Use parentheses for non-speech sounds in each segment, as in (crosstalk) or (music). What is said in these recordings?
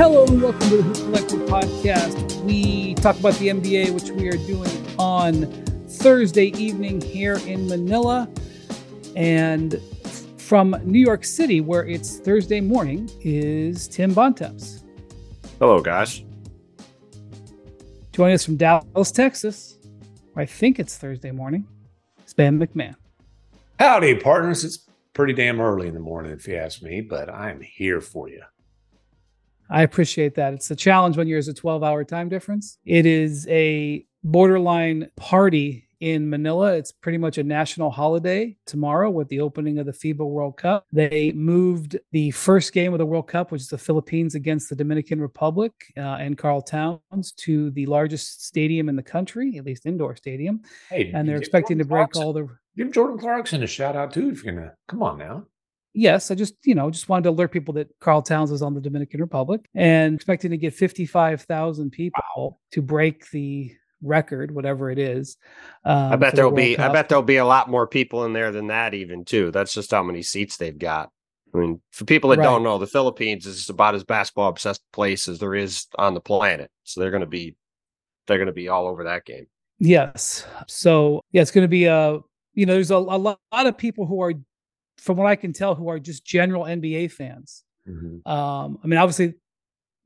Hello and welcome to the Hoop Collective podcast. We talk about the NBA, which we are doing on Thursday evening here in Manila. And from New York City, where it's Thursday morning, is Tim Bontemps. Hello, guys. Joining us from Dallas, Texas, where I think it's Thursday morning, is Ben MacMahon. Howdy, partners. It's pretty damn early in the morning, if you ask me, but I'm here for you. I appreciate that. It's a challenge when there's a 12 hour time difference. It is a borderline party in Manila. It's pretty much a national holiday tomorrow with the opening of the FIBA World Cup. They moved the first game of the World Cup, which is the Philippines against the Dominican Republic uh, and Karl Towns, to the largest stadium in the country, at least indoor stadium. Hey, and they're expecting to break Clarkson- all the. Give Jordan Clarkson a shout out too, if you're gonna come on now. Yes, I just you know just wanted to alert people that Karl Towns is on the Dominican Republic and expecting to get fifty five thousand people to break the record, whatever it is. Um, I bet the there'll be I bet there'll be a lot more people in there than that even too. That's just how many seats they've got. I mean, for people that Right. don't know, the Philippines is about as basketball obsessed place as there is on the planet. So they're going to be they're going to be all over that game. Yes. So yeah, it's going to be a you know there's a, a lot of people who are, from what I can tell, who are just general NBA fans. Um, I mean, obviously,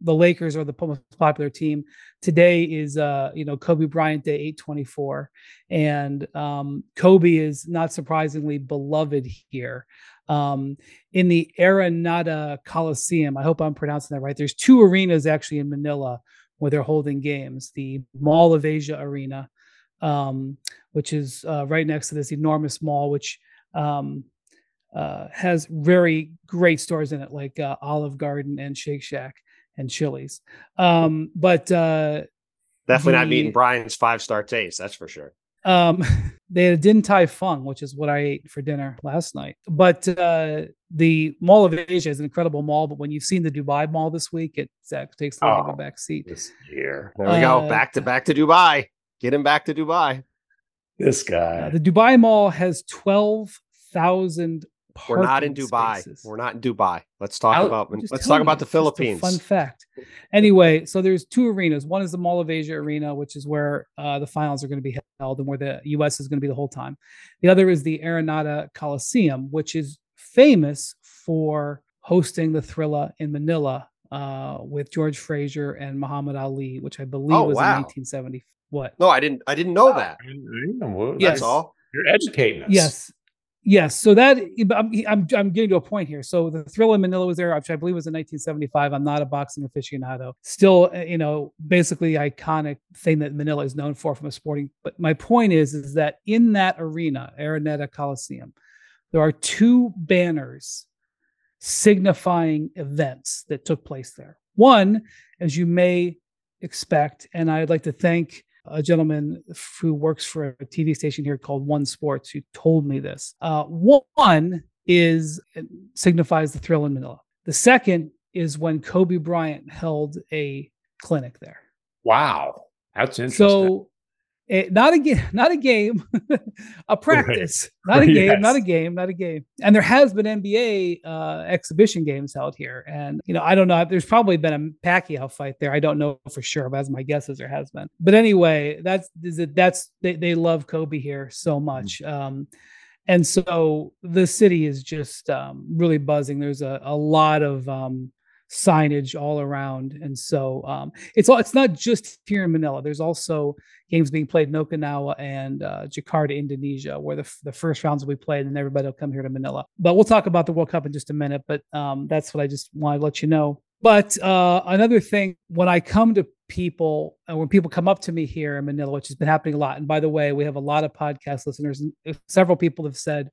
the Lakers are the most popular team. Today is uh, you know Kobe Bryant Day, eight twenty four, and um, Kobe is not surprisingly beloved here. Um, in the Araneta Coliseum, I hope I'm pronouncing that right. There's two arenas actually in Manila where they're holding games. The Mall of Asia Arena, um, which is uh, right next to this enormous mall, which um, uh, has very great stores in it, like uh, Olive Garden and Shake Shack and Chili's. Um, but uh, Definitely not meeting Brian's five star taste, that's for sure. um, (laughs) they had a Din Tai Fung, which is what I ate for dinner last night. But uh, the Mall of Asia is an incredible mall. But when you've seen the Dubai Mall this week, it Zach takes a little of Oh. a back seat. This year. There we go. Uh, Back to back to Dubai. Get him back to Dubai. This guy. Uh, the Dubai Mall has twelve thousand. We're not in Dubai. We're not in Dubai. Let's talk I'll- about let's telling talk about the it's just a Philippines. fun fact. Anyway, so there's two arenas. One is the Mall of Asia Arena, which is where uh, the finals are going to be held and where the U.S. is going to be the whole time. The other is the Araneta Coliseum, which is famous for hosting the Thrilla in Manila uh, with George Frazier and Muhammad Ali, which I believe Oh, was wow. in 1970. What? No, I didn't I didn't know that. I didn't know what- Yes. That's all. You're educating us. Yes. Yes. So that I'm, I'm I'm getting to a point here. So the Thrill in Manila was there, which I believe was in 1975. I'm not a boxing aficionado. Still, uh, you know, basically iconic thing that Manila is known for from a sporting. But my point is, is that in that arena, Araneta Coliseum, there are two banners signifying events that took place there. One, as you may expect, and I'd like to thank a gentleman who works for a TV station here called One Sports who told me this. Uh, one is signifies the thrill in Manila. The second is when Kobe Bryant held a clinic there. Wow. That's interesting. So, eh, not a game, not a game, (laughs) a practice, not a (laughs) game, not a game, not a game. And there has been NBA uh, exhibition games held here, and you know I don't know. There's probably been a Pacquiao fight there. I don't know for sure, but as my guess is there has been. But anyway, that's is it- that's they they love Kobe here so much. Um, and so the city is just um, really buzzing. There's a, a lot of um, signage all around, and so um, it's all it's not just here in Manila. There's also games being played in Okinawa and uh, Jakarta, Indonesia, where the, the first rounds will be played, and everybody will come here to Manila. But we'll talk about the World Cup in just a minute. But um, that's what I just want to let you know. But uh, another thing, when I come to people, and when people come up to me here in Manila, which has been happening a lot, and by the way, we have a lot of podcast listeners, and several people have said,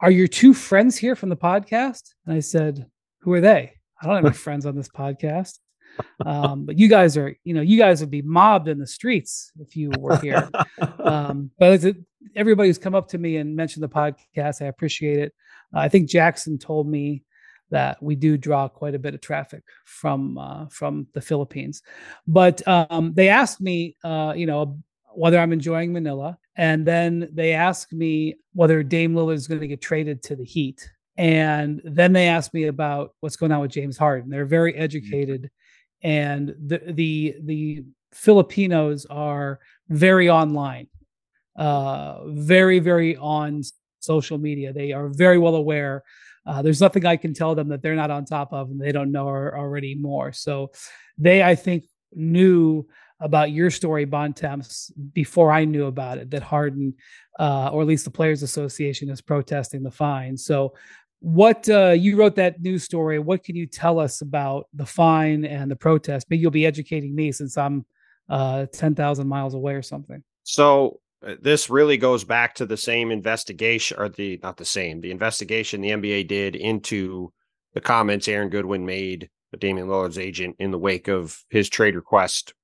"Are your two friends here from the podcast?" And I said, "Who are they?" I don't have any (laughs) friends on this podcast. Um, but you guys are, you know, you guys would be mobbed in the streets if you were here. um, (laughs) but a, everybody who's come up to me and mentioned the podcast, I appreciate it. Uh, I think Jackson told me that we do draw quite a bit of traffic from uh, from the Philippines. But um, they asked me, uh, you know, whether I'm enjoying Manila, and then they asked me whether Dame Lillard is going to get traded to the Heat, and then they asked me about what's going on with James Harden. They're very educated and the the the Filipinos are very online, uh, very very on social media. They are very well aware. Uh, there's nothing I can tell them that they're not on top of, and they don't know already more. So, they I think knew about your story, Bontemps, before I knew about it. That Harden, uh, or at least the Players Association, is protesting the fine. So what uh, you wrote that news story what can you tell us about the fine and the protest? Maybe you'll be educating me since i'm uh, 10,000 miles away or something. So uh, this really goes back to the same investigation or the not the same the investigation the nba did into the comments aaron goodwin made damian lillard's agent in the wake of his trade request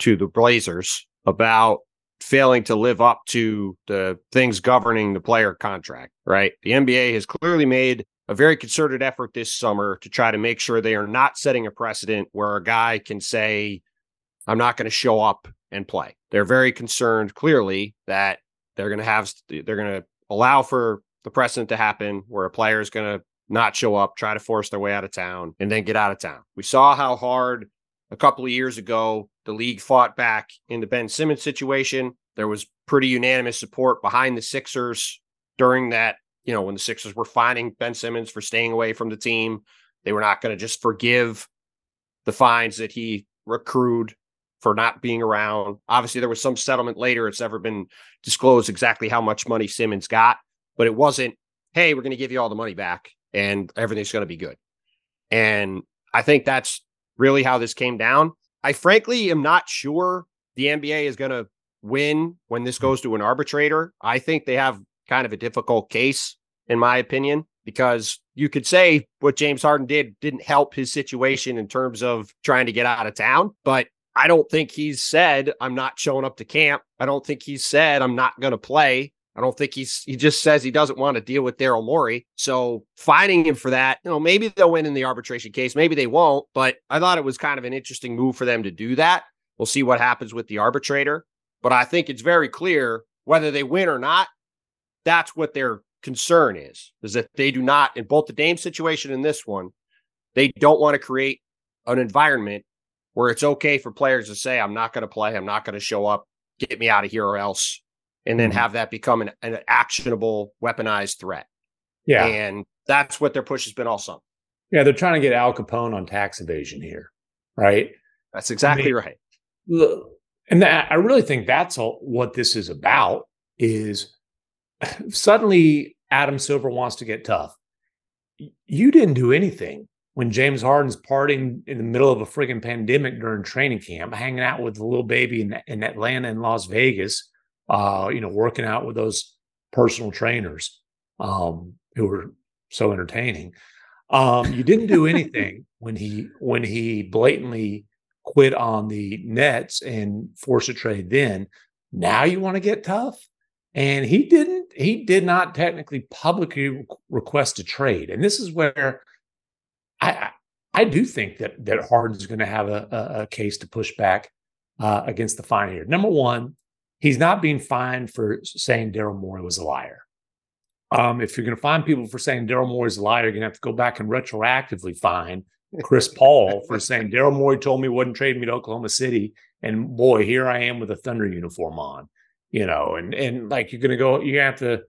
to the blazers about failing to live up to the things governing the player contract, right? The NBA has clearly made a very concerted effort this summer to try to make sure they are not setting a precedent where a guy can say, I'm not going to show up and play. They're very concerned clearly that they're going to have, they're going to allow for the precedent to happen where a player is going to not show up, try to force their way out of town, and then get out of town. We saw how hard a couple of years ago the league fought back in the Ben Simmons situation. There was pretty unanimous support behind the Sixers during that, you know, when the Sixers were fining Ben Simmons for staying away from the team. They were not going to just forgive the fines that he accrued for not being around. Obviously, there was some settlement later. It's never been disclosed exactly how much money Simmons got, but it wasn't, hey, we're going to give you all the money back and everything's going to be good. And I think that's really how this came down. I frankly am not sure the NBA is going to win when this hmm. goes to an arbitrator. I think they have kind of a difficult case, in my opinion, because you could say what James Harden did didn't help his situation in terms of trying to get out of town. But I don't think he's said, I'm not showing up to camp. I don't think he's said, I'm not going to play. I don't think he's he just says he doesn't want to deal with Daryl Morey. So fining him for that, you know, maybe they'll win in the arbitration case, maybe they won't. But I thought it was kind of an interesting move for them to do that. We'll see what happens with the arbitrator. But I think it's very clear whether they win or not, that's what their concern is, is that they do not, in both the Dame situation and this one, they don't want to create an environment where it's okay for players to say, I'm not going to play, I'm not going to show up, get me out of here or else, and then mm-hmm. have that become an, an actionable, weaponized threat. Yeah. And that's what their push has been all summer. Yeah, they're trying to get Al Capone on tax evasion here, right? That's exactly I mean, right. Look, and that, I really think that's all, what this is about is (laughs) suddenly Adam Silver wants to get tough. You didn't do anything when James Harden's partying in the middle of a frigging pandemic during training camp, hanging out with the Lil Baby in, in Atlanta and Las Vegas, uh, you know, working out with those personal trainers um, who were so entertaining. Um, you didn't do (laughs) anything when he when he blatantly quit on the Nets and force a trade then. Now you want to get tough? And he didn't, he did not technically publicly request a trade. And this is where I I do think that that Harden's going to have a, a, a, case to push back uh, against the fine here. Number one, he's not being fined for saying Daryl Morey was a liar. Um, if you're going to find people for saying Daryl Morey's a liar, you're going to have to go back and retroactively fine Chris (laughs) Paul for saying Daryl Morey told me he wouldn't trade me to Oklahoma City, and boy, here I am with a Thunder uniform on, you know, and and like you're gonna go, you have to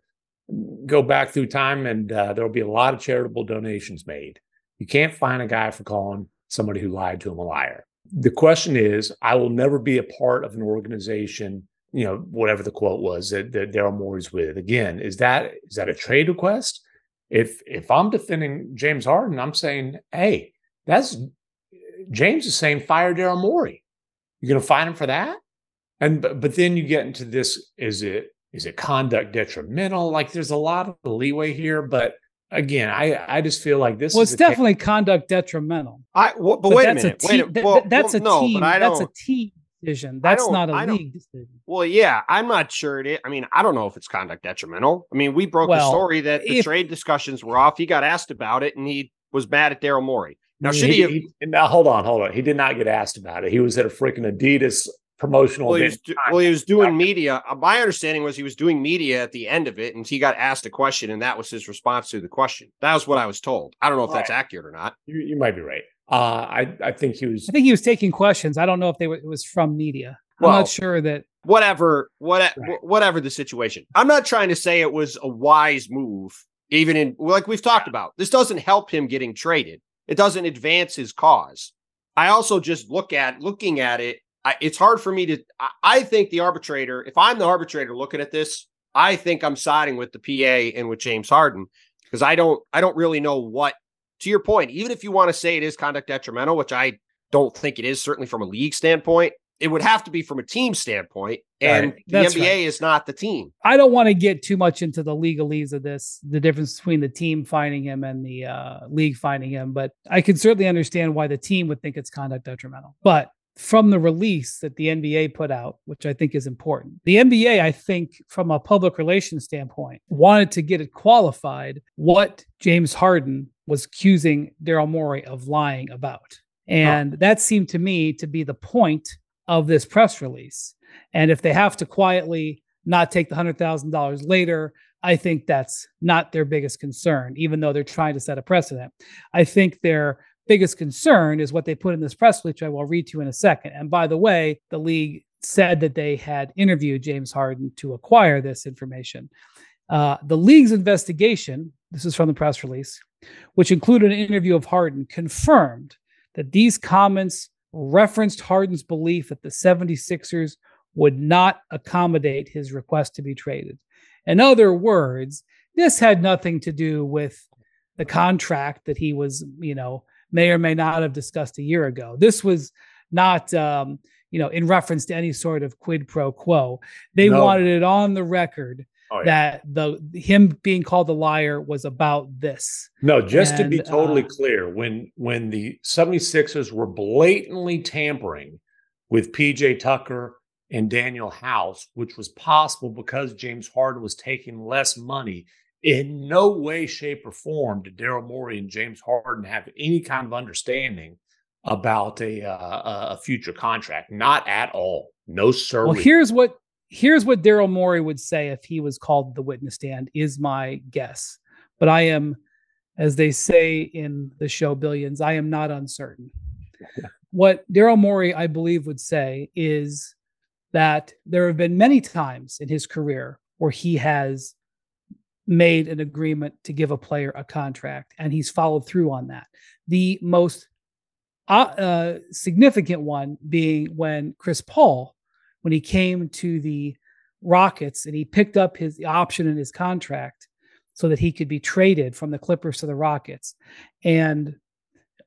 go back through time, and uh, there'll be a lot of charitable donations made. You can't find a guy for calling somebody who lied to him a liar. The question is, I will never be a part of an organization, you know, whatever the quote was that, that Daryl Morey's with. Again, is that is that a trade request? If if I'm defending James Harden, I'm saying, hey, that's James is saying fire Daryl Morey. You're going to fine him for that? And but, but then you get into this: is it is it conduct detrimental? Like there's a lot of leeway here, but again, I I just feel like this. Well, it's definitely case. conduct detrimental. I well, but, but, wait a minute. Te- wait a, well, that's well, a no, team. That's a team decision. That's not a league decision. Well, yeah, I'm not sure it. Is. I mean, I don't know if it's conduct detrimental. I mean, we broke well, the story that the if, trade discussions were off. He got asked about it, and he was mad at Daryl Morey. Now, should he, he, he now hold on, hold on. He did not get asked about it. He was at a freaking Adidas promotional well, he was, well, he was doing media. Uh, my understanding was he was doing media at the end of it, and he got asked a question, and that was his response to the question. That was what I was told. I don't know if right. that's accurate or not. You, you might be right. Uh, I I think he was. I think he was taking questions. I don't know if they were, it was from media. I'm Well, not sure that. whatever what Right. whatever the situation i'm not trying to say it was a wise move even in like we've talked about this doesn't help him getting traded it doesn't advance his cause i also just look at looking at it I, it's hard for me to I, I think the arbitrator if i'm the arbitrator looking at this i think i'm siding with the pa and with james harden because i don't i don't really know what to your point even if you want to say it is conduct detrimental which i don't think it is certainly from a league standpoint it would have to be from a team standpoint, and Right. the That's NBA right. is not the team. I don't want to get too much into the legalese of this, the difference between the team finding him and the uh, league finding him, but I can certainly understand why the team would think it's conduct detrimental. But from the release that the NBA put out, which I think is important, the NBA, I think, from a public relations standpoint, wanted to get it qualified what James Harden was accusing Daryl Morey of lying about. And that seemed to me to be the point of this press release. And if they have to quietly not take the hundred thousand dollars later, I think that's not their biggest concern, even though they're trying to set a precedent. I think their biggest concern is what they put in this press release, which I will read to you in a second. And by the way, the league said that they had interviewed James Harden to acquire this information. Uh, the league's investigation, this is from the press release, which included an interview of Harden, confirmed that these comments referenced Harden's belief that the 76ers would not accommodate his request to be traded. In other words, this had nothing to do with the contract that he was, you know, may or may not have discussed a year ago. This was not, um, you know, in reference to any sort of quid pro quo. They No. wanted it on the record Oh, yeah. that the him being called a liar was about this. No, just to be totally uh, clear, when when the 76ers were blatantly tampering with PJ Tucker and Danuel House, which was possible because James Harden was taking less money, in no way, shape, or form did Daryl Morey and James Harden have any kind of understanding about a uh, a future contract. Not at all. No, sir. Well, here's what here's what Daryl Morey would say if he was called the witness stand, is my guess. But I am, as they say in the show Billions, I am not uncertain. (laughs) what Daryl Morey, I believe, would say is that there have been many times in his career where he has made an agreement to give a player a contract and he's followed through on that. The most uh, uh, significant one being when Chris Paul, when he came to the Rockets and he picked up his option in his contract so that he could be traded from the Clippers to the Rockets. And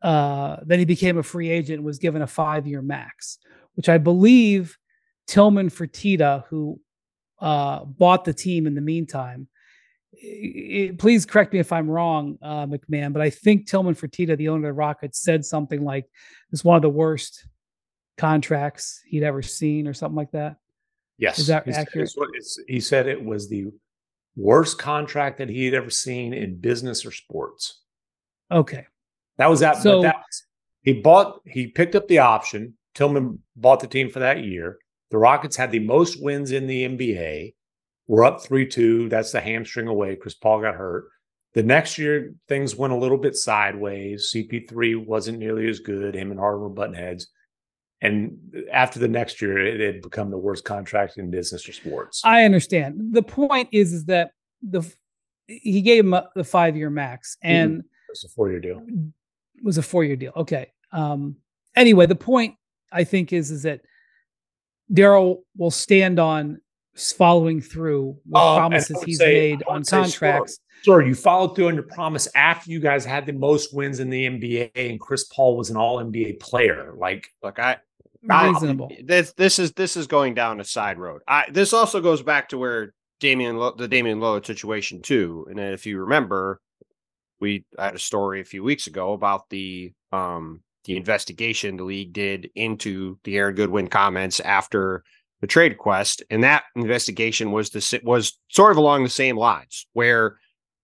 uh, then he became a free agent and was given a five year max, which I believe Tillman Fertitta, who uh, bought the team in the meantime, i- i- please correct me if I'm wrong, uh, MacMahon, but I think Tillman Fertitta, the owner of the Rockets, said something like it's one of the worst contracts he'd ever seen or something like that. Yes. Is that He accurate? it's- he said it was the worst contract that he had ever seen in business or sports. Okay. That was that. So- but that was, he bought, he picked up the option. Tillman bought the team for that year. The Rockets had the most wins in the NBA. We're up 3 2. That's the hamstring away because Paul got hurt. The next year, things went a little bit sideways. CP3 wasn't nearly as good. Him and Harden were button heads. And after the next year, it had become the worst contract in business or sports. I understand. The point is, is that the he gave him a, the five year max and It's a four year deal. was a four year deal. Okay. Um, anyway, the point I think is is that Daryl will stand on following through with I promises he's say- made on say, sure. contracts. Sir, you followed through on your promise after you guys had the most wins in the NBA and Chris Paul was an all NBA player. Like, Look, I, I- Reasonable. this this is this is going down a side road. I this also goes back to where Damian Lo- the Damian Lillard situation too. And if you remember, we had a story a few weeks ago about the um the investigation the league did into the Aaron Goodwin comments after the trade quest, and that investigation was the was sort of along the same lines where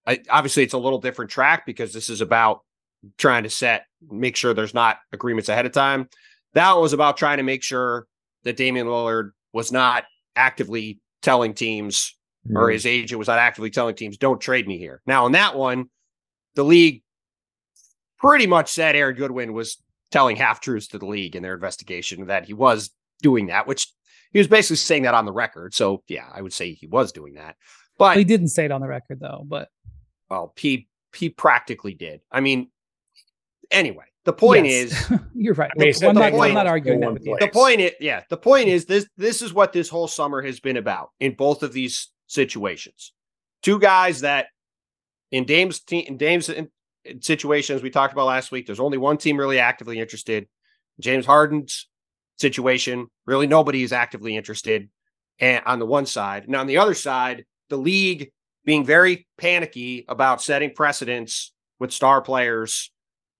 I, obviously it's a little different track because this is about trying to set make sure there's not agreements ahead of time. That was about trying to make sure that Damian Lillard was not actively telling teams or mm-hmm. his agent was not actively telling teams, don't trade me here. Now, in that one, the league pretty much said Aaron Goodwin was telling half truths to the league in their investigation that he was doing that, which he was basically saying that on the record. So yeah, I would say he was doing that. But he didn't say it on the record though. But well, he he practically did. I mean, anyway, the point yes. is, (laughs) you're right. I mean, I'm, not, I'm, not, arguing that with you. The point is, yeah, the point is this. This is what this whole summer has been about in both of these situations. Two guys that in Dame's team, in Dame's in, in situations we talked about last week. There's only one team really actively interested. James Harden's situation, really nobody is actively interested. And on the one side, and on the other side, the league being very panicky about setting precedents with star players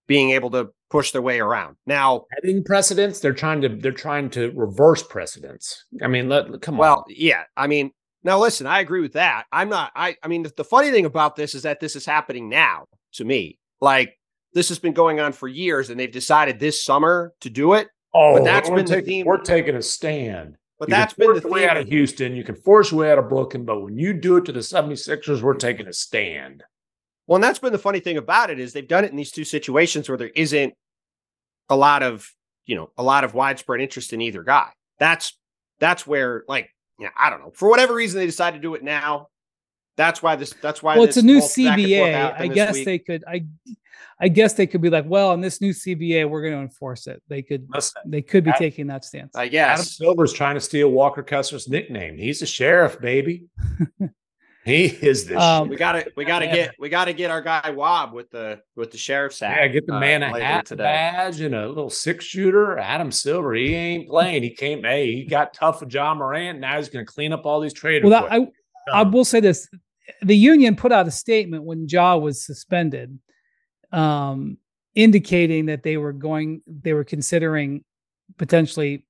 being able to push their way around. Now, setting precedents, they're trying to they're trying to reverse precedents. I mean, let come well, on. Well, yeah. I mean, now listen, I agree with that. I'm not I I mean, the, the funny thing about this is that this is happening now to me. Like this has been going on for years and they've decided this summer to do it. Oh, but that's been take, the theme. We're taking a stand. But you that's been the way out of Houston. You can force your way out of Brooklyn, but when you do it to the 76ers, we're taking a stand. Well, and that's been the funny thing about it is they've done it in these two situations where there isn't a lot of, you know, a lot of widespread interest in either guy. That's that's where like, yeah, I don't know. For whatever reason they decided to do it now. That's why this that's why Well, it's a new CBA. I guess week. they could I I guess they could be like, well, in this new CBA, we're going to enforce it. They could Listen, they could be Adam, taking that stance. I guess Adam Silver's trying to steal Walker Kessler's nickname. He's a sheriff, baby. (laughs) He is the. Um, we gotta, we gotta get, we gotta get our guy Wob with the with the sheriff's hat. Yeah, get the uh, man uh, a hat today. badge and a little six shooter. Adam Silver, he ain't playing. He came, hey, he got tough with Ja Morant. Now he's gonna clean up all these trade. Well, I, I will say this: the union put out a statement when Ja was suspended, um, indicating that they were going, they were considering potentially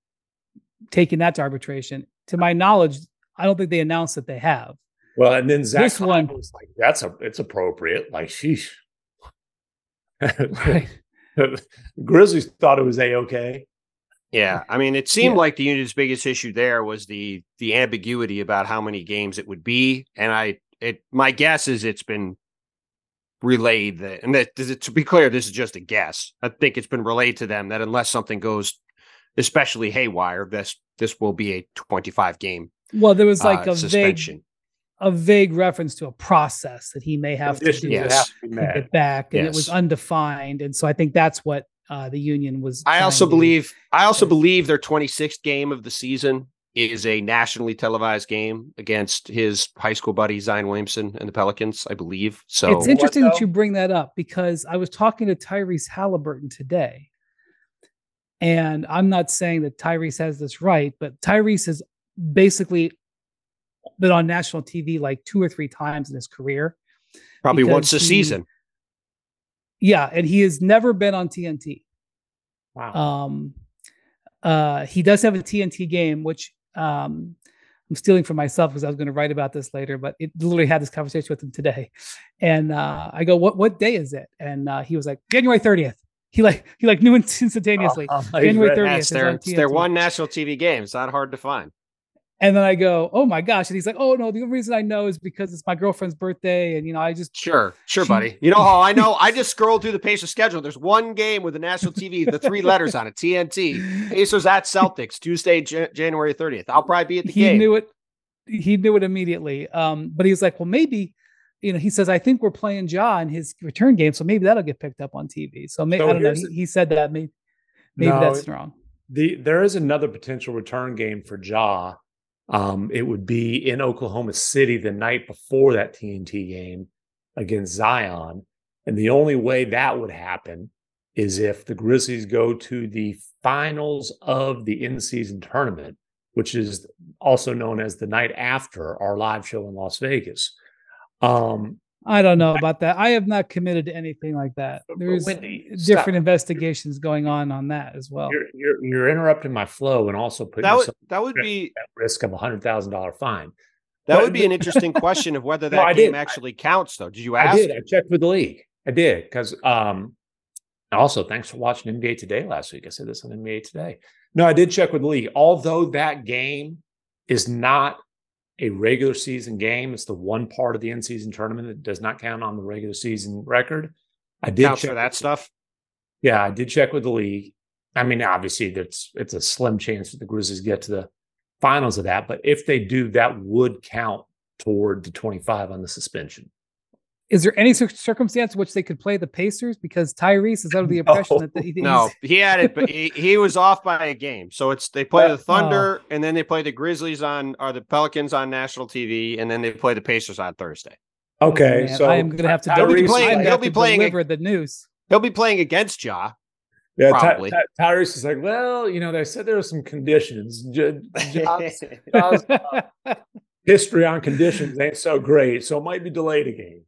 taking that to arbitration. To my knowledge, I don't think they announced that they have. Well, and then Zach this one was like, "That's a, it's appropriate." Like, sheesh. right. (laughs) Grizzlies thought it was a okay. Yeah, I mean, it seemed yeah. like the union's biggest issue there was the the ambiguity about how many games it would be, and I it my guess is it's been relayed that, and that to be clear, this is just a guess. I think it's been relayed to them that unless something goes especially haywire, this this will be a twenty five game. Well, there was like uh, a suspension. vague a vague reference to a process that he may have to do yes. to get back, and yes. it was undefined. And so I think that's what uh, the union was. I also believe. I also believe their 26th game of the season is a nationally televised game against his high school buddy Zion Williamson and the Pelicans. I believe. So it's interesting that you bring that up because I was talking to Tyrese Halliburton today. And I'm not saying that Tyrese has this right, but Tyrese has basically been on national TV like two or three times in his career. Probably once a he, season. Yeah, and he has never been on TNT. Wow. Um, uh, he does have a TNT game, which um, I'm stealing from myself because I was going to write about this later, but it literally had this conversation with him today. And uh, I go, "What what day is it?" And uh, he was like, "January 30th." He like he like knew (laughs) instantaneously. Oh, January 30th. That's their, their one national TV game. It's not hard to find. And then I go, oh my gosh. And he's like, oh no, the only reason I know is because it's my girlfriend's birthday. And, you know, I just. Sure, sure, buddy. You know how I know? I just scrolled through the Pacers schedule. There's one game with the national TV, the three letters on it TNT. Pacers at Celtics, Tuesday, J- January 30th. I'll probably be at the he game. He knew it. He knew it immediately. Um, but he was like, well, maybe, you know, he says, I think we're playing Ja in his return game. So maybe that'll get picked up on TV. So maybe, so I don't know. He, he, said that. Maybe, maybe no, that's wrong. The, there is another potential return game for Ja um, it would be in Oklahoma City the night before that TNT game against Zion. And the only way that would happen is if the Grizzlies go to the finals of the in season tournament, which is also known as the night after our live show in Las Vegas. Um, I don't know about that. I have not committed to anything like that. There's different stop. investigations going on on that as well. You're, you're, you're interrupting my flow and also putting that would, that would be at risk of a hundred thousand dollar fine. That but, would be an interesting (laughs) question of whether that no, game actually I, counts, though. Did you ask? I did. I checked with the league. I did because um, also thanks for watching NBA Today last week. I said this on NBA Today. No, I did check with the league. Although that game is not a regular season game. It's the one part of the in season tournament that does not count on the regular season record. I did check for that stuff. Yeah, I did check with the league. I mean, obviously, it's it's a slim chance that the Grizzlies get to the finals of that, but if they do, that would count toward the 25 on the suspension. Is there any circumstance in which they could play the Pacers? Because Tyrese is under the (laughs) impression (laughs) no. that the, no, he had it, but he, he was off by a game. So it's they play the Thunder, oh. and then they play the Grizzlies on or the Pelicans on national TV, and then they play the Pacers on Thursday. Okay, oh, so I am going to have to. He'll be playing. He'll be playing deliver the news. He'll be playing against Ja. Yeah, probably. Ty- Ty- Tyrese is like, well, you know, they said there were some conditions. J- (laughs) Ja's, Ja's, uh, history on conditions ain't so great, so it might be delayed a game.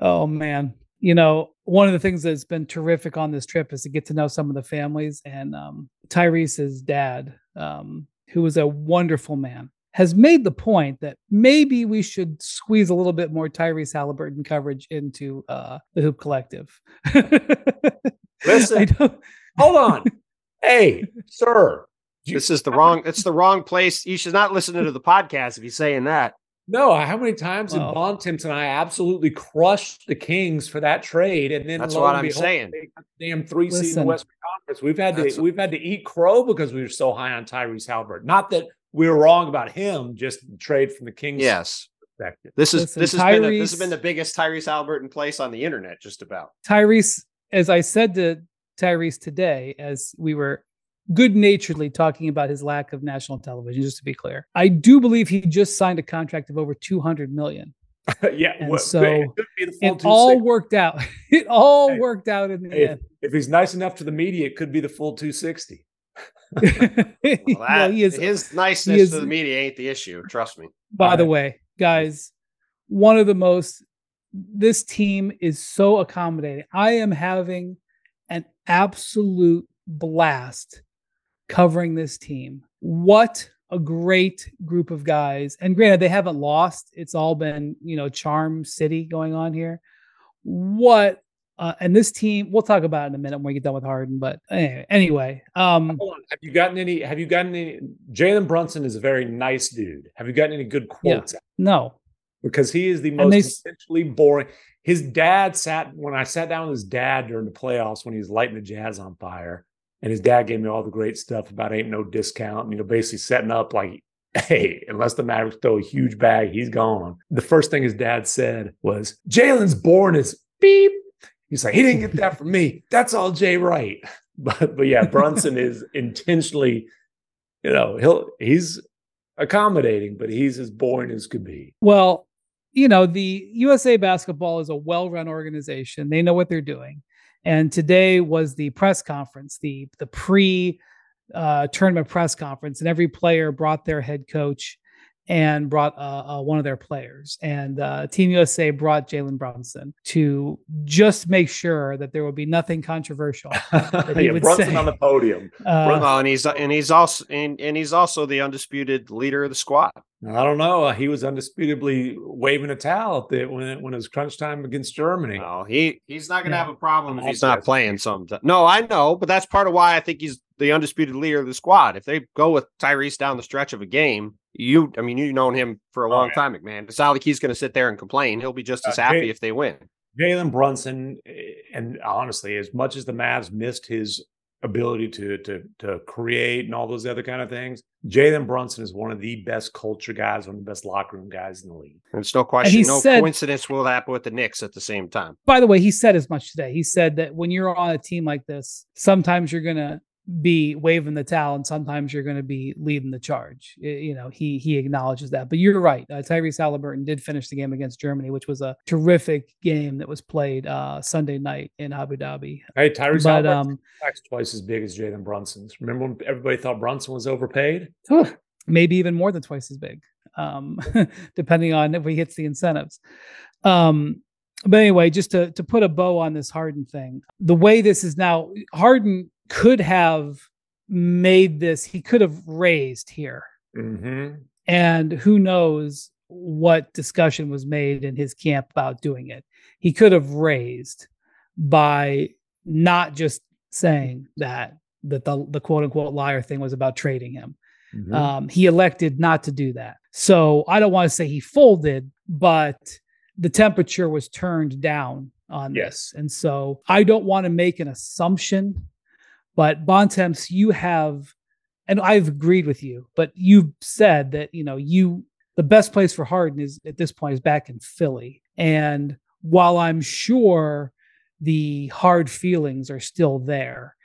Oh man, you know, one of the things that's been terrific on this trip is to get to know some of the families, and um, Tyrese's dad, um, who was a wonderful man, has made the point that maybe we should squeeze a little bit more Tyrese Halliburton coverage into uh, the Hoop Collective. (laughs) Listen, hold on. Hey, sir. This is the wrong. It's the wrong place. You should not listen to the podcast if you're saying that. No, how many times well, did Bontemps and I absolutely crushed the Kings for that trade? And then that's what I'm behold, saying. Damn three season Western Conference. We've had to we've had to eat crow because we were so high on Tyrese Halliburton. Not that we were wrong about him, just trade from the Kings. Yes. Perspective. This is Listen, this has Tyrese, been a, this has been the biggest Tyrese Halliburton place on the internet, just about. Tyrese, as I said to Tyrese today, as we were good naturedly talking about his lack of national television, just to be clear. I do believe he just signed a contract of over 200 million. (laughs) yeah. And well, so it, it all worked out. (laughs) It all hey, worked out in the hey, end. If he's nice enough to the media, it could be the full 260. (laughs) well, that, he is, his niceness is, to the media ain't the issue. Trust me. By all the right. way, guys, one of the most, this team is so accommodating. I am having an absolute blast covering this team. What a great group of guys. And granted, they haven't lost. It's all been, you know, charm city going on here. What uh, and this team, we'll talk about in a minute when we get done with Harden. But anyway, anyway um, have you gotten any? Have you gotten any? Jalen Brunson is a very nice dude. Have you gotten any good quotes? Yeah, no, because he is the most essentially boring. His dad sat when I sat down with his dad during the playoffs when he was lighting the Jazz on fire. And his dad gave me all the great stuff about ain't no discount, you know, basically setting up like, (laughs) hey, unless the Mavericks throw a huge bag, he's gone. The first thing his dad said was, Jalen's born as beep. He's like, he didn't get that from me. That's all Jay Wright. (laughs) But but yeah, Brunson is (laughs) intentionally, you know, he'll he's accommodating, but he's as boring as could be. Well, you know, the USA basketball is a well-run organization. They know what they're doing. And today was the press conference, the the pre uh, tournament press conference, and every player brought their head coach and brought uh, uh, one of their players. And uh, Team USA brought Jalen Brunson to just make sure that there would be nothing controversial. (laughs) yeah, Brunson say. on the podium. (laughs) Uh, well, and he's and he's also and, and he's also the undisputed leader of the squad. I don't know. He was undisputably waving a towel the, when it, when it was crunch time against Germany. No, he he's not going to yeah. have a problem if he's not playing some. No, I know, but that's part of why I think he's the undisputed leader of the squad. If they go with Tyrese down the stretch of a game, you, I mean, you've known him for a long oh, yeah. time, MacMahon. It's not like he's going to sit there and complain. He'll be just uh, as uh, happy Jay, if they win. Jalen Brunson, eh, and honestly, as much as the Mavs missed his ability to to to create and all those other kind of things. Jalen Brunson is one of the best culture guys, one of the best locker room guys in the league. There's no question, no said, coincidence will happen with the Knicks at the same time. By the way, he said as much today. He said that when you're on a team like this, sometimes you're gonna be waving the towel and sometimes you're going to be leading the charge. You know, he he acknowledges that. But you're right. Uh, Tyrese Halliburton did finish the game against Germany, which was a terrific game that was played uh, Sunday night in Abu Dhabi. Hey, Tyrese but, Halliburton um, twice as big as Jalen Brunson's. Remember when everybody thought Brunson was overpaid? Maybe even more than twice as big, um, (laughs) depending on if he hits the incentives. Um, but anyway, just to to put a bow on this Harden thing, the way this is now, Harden could have made this, he could have raised here. Mm-hmm. And who knows what discussion was made in his camp about doing it. He could have raised by not just saying that that the, the quote unquote liar thing was about trading him. Mm-hmm. Um, he elected not to do that. So I don't want to say he folded, but the temperature was turned down on Yes. this. And so I don't want to make an assumption, but Bontemps, you have, and I've agreed with you, but you've said that, you know, you, the best place for Harden is at this point is back in Philly. And while I'm sure the hard feelings are still there,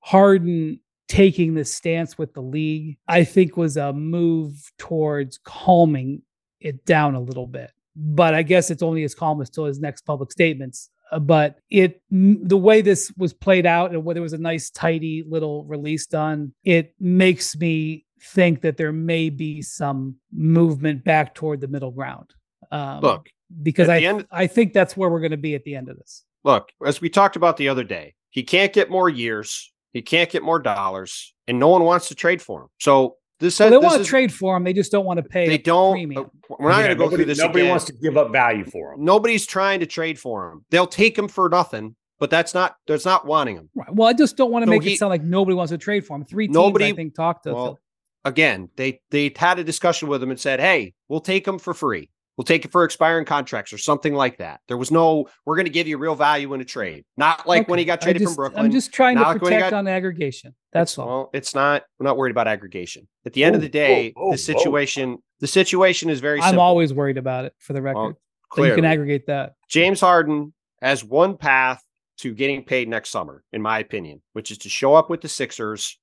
Harden taking this stance with the league, I think was a move towards calming it down a little bit. But I guess it's only as calm as till his next public statements. Uh, But it, the way this was played out, and whether there was a nice, tidy little release done, it makes me think that there may be some movement back toward the middle ground. Um, Look, because I, end- I think that's where we're going to be at the end of this. look, as we talked about the other day, he can't get more years, he can't get more dollars, and no one wants to trade for him. So this Well, they this want to is- trade for him. They just don't want to pay. They don't. Premium. uh, We're not Yeah, going to go nobody, through this Nobody again. wants to give up value for him. Nobody's trying to trade for him. They'll take him for nothing, but that's not that's not wanting him. Right. Well, I just don't want to So make he- it sound like nobody wants to trade for him. Three teams, Nobody- I think, talked to. Well, again, they they had a discussion with him and said, "Hey, we'll take him for free. We'll take it for expiring contracts or something like that." There was no, "We're going to give you real value in a trade." Not like when he got traded just- from Brooklyn. I'm just trying Not to like protect got- on aggregation. That's all. Well, it's not. We're not worried about aggregation. At the end of Oh, the day, oh, oh, the situation the situation is very I'm simple. always worried about it for the record. Well, so you can aggregate that. James Harden has one path to getting paid next summer, in my opinion, which is to show up with the Sixers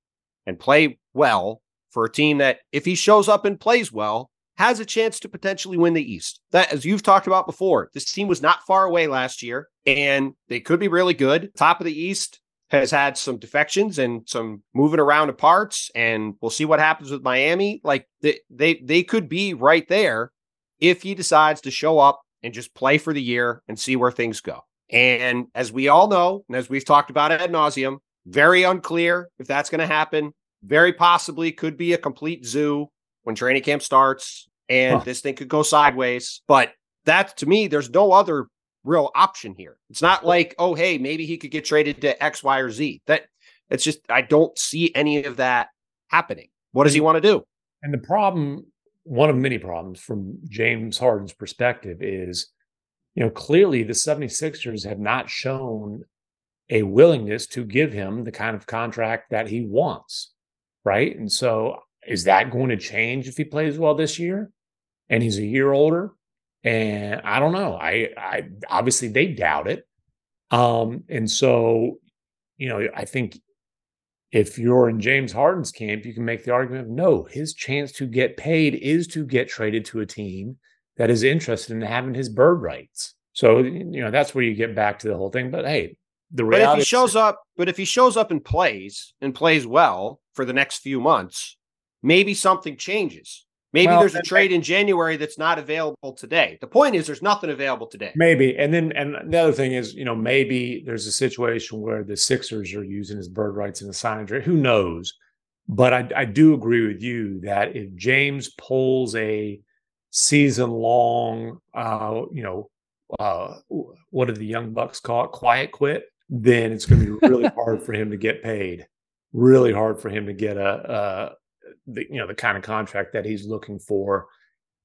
and play well for a team that, if he shows up and plays well, has a chance to potentially win the East. That, as you've talked about before, this team was not far away last year, and they could be really good. Top of the East has had some defections and some moving around of parts, and we'll see what happens with Miami. Like they they they could be right there if he decides to show up and just play for the year and see where things go. And as we all know, and as we've talked about ad nauseum, very unclear if that's going to happen. Very possibly could be a complete zoo when training camp starts, and Huh. this thing could go sideways. But that to me, there's no other real option here. It's not like, oh, hey, maybe he could get traded to X, Y, or Z. That it's just I don't see any of that happening. What does he want to do? And the problem, one of many problems from James Harden's perspective is, you know, clearly the 76ers have not shown a willingness to give him the kind of contract that he wants. Right. And so is that going to change if he plays well this year and he's a year older? And I don't know. I, I obviously they doubt it. Um, and so, you know, I think if you're in James Harden's camp, you can make the argument of no, his chance to get paid is to get traded to a team that is interested in having his bird rights. So, you know, that's where you get back to the whole thing. But hey, the But if reality he shows up, but if he shows up and plays and plays well for the next few months, maybe something changes. Maybe Well, there's a trade in January that's not available today. The point is, there's nothing available today. Maybe. And then, and the other thing is, you know, maybe there's a situation where the Sixers are using his bird rights in the signing trade. Who knows? But I, I do agree with you that if James pulls a season long, uh, you know, uh, what do the young bucks call it? Quiet quit. Then it's going to be really (laughs) hard for him to get paid. Really hard for him to get a, a the, you know, the kind of contract that he's looking for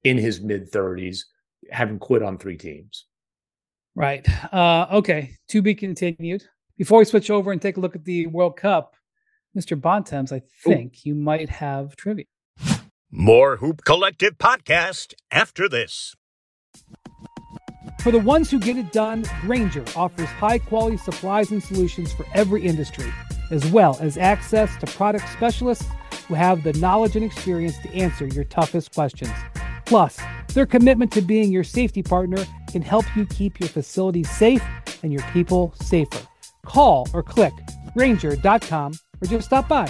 in his mid thirties, having quit on three teams. Right. Uh, okay. To be continued. Before we switch over and take a look at the World Cup, Mr. Bontemps, I think you might have trivia. More Hoop Collective podcast after this. For the ones who get it done, Grainger offers high quality supplies and solutions for every industry, as well as access to product specialists who have the knowledge and experience to answer your toughest questions. Plus, their commitment to being your safety partner can help you keep your facilities safe and your people safer. Call or click Grainger.com or just stop by.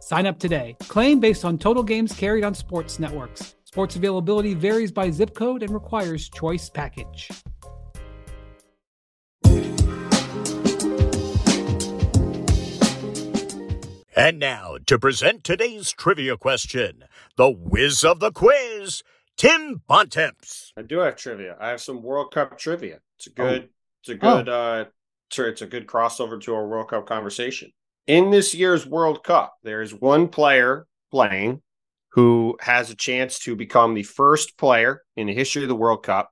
Sign up today. Claim based on total games carried on sports networks. Sports availability varies by zip code and requires choice package. And now to present today's trivia question, the whiz of the quiz, Tim Bontemps. I do have trivia. I have some World Cup trivia. It's a Oh. good. It's a good. Uh, it's a good crossover to our World Cup conversation. In this year's World Cup, there is one player playing who has a chance to become the first player in the history of the World Cup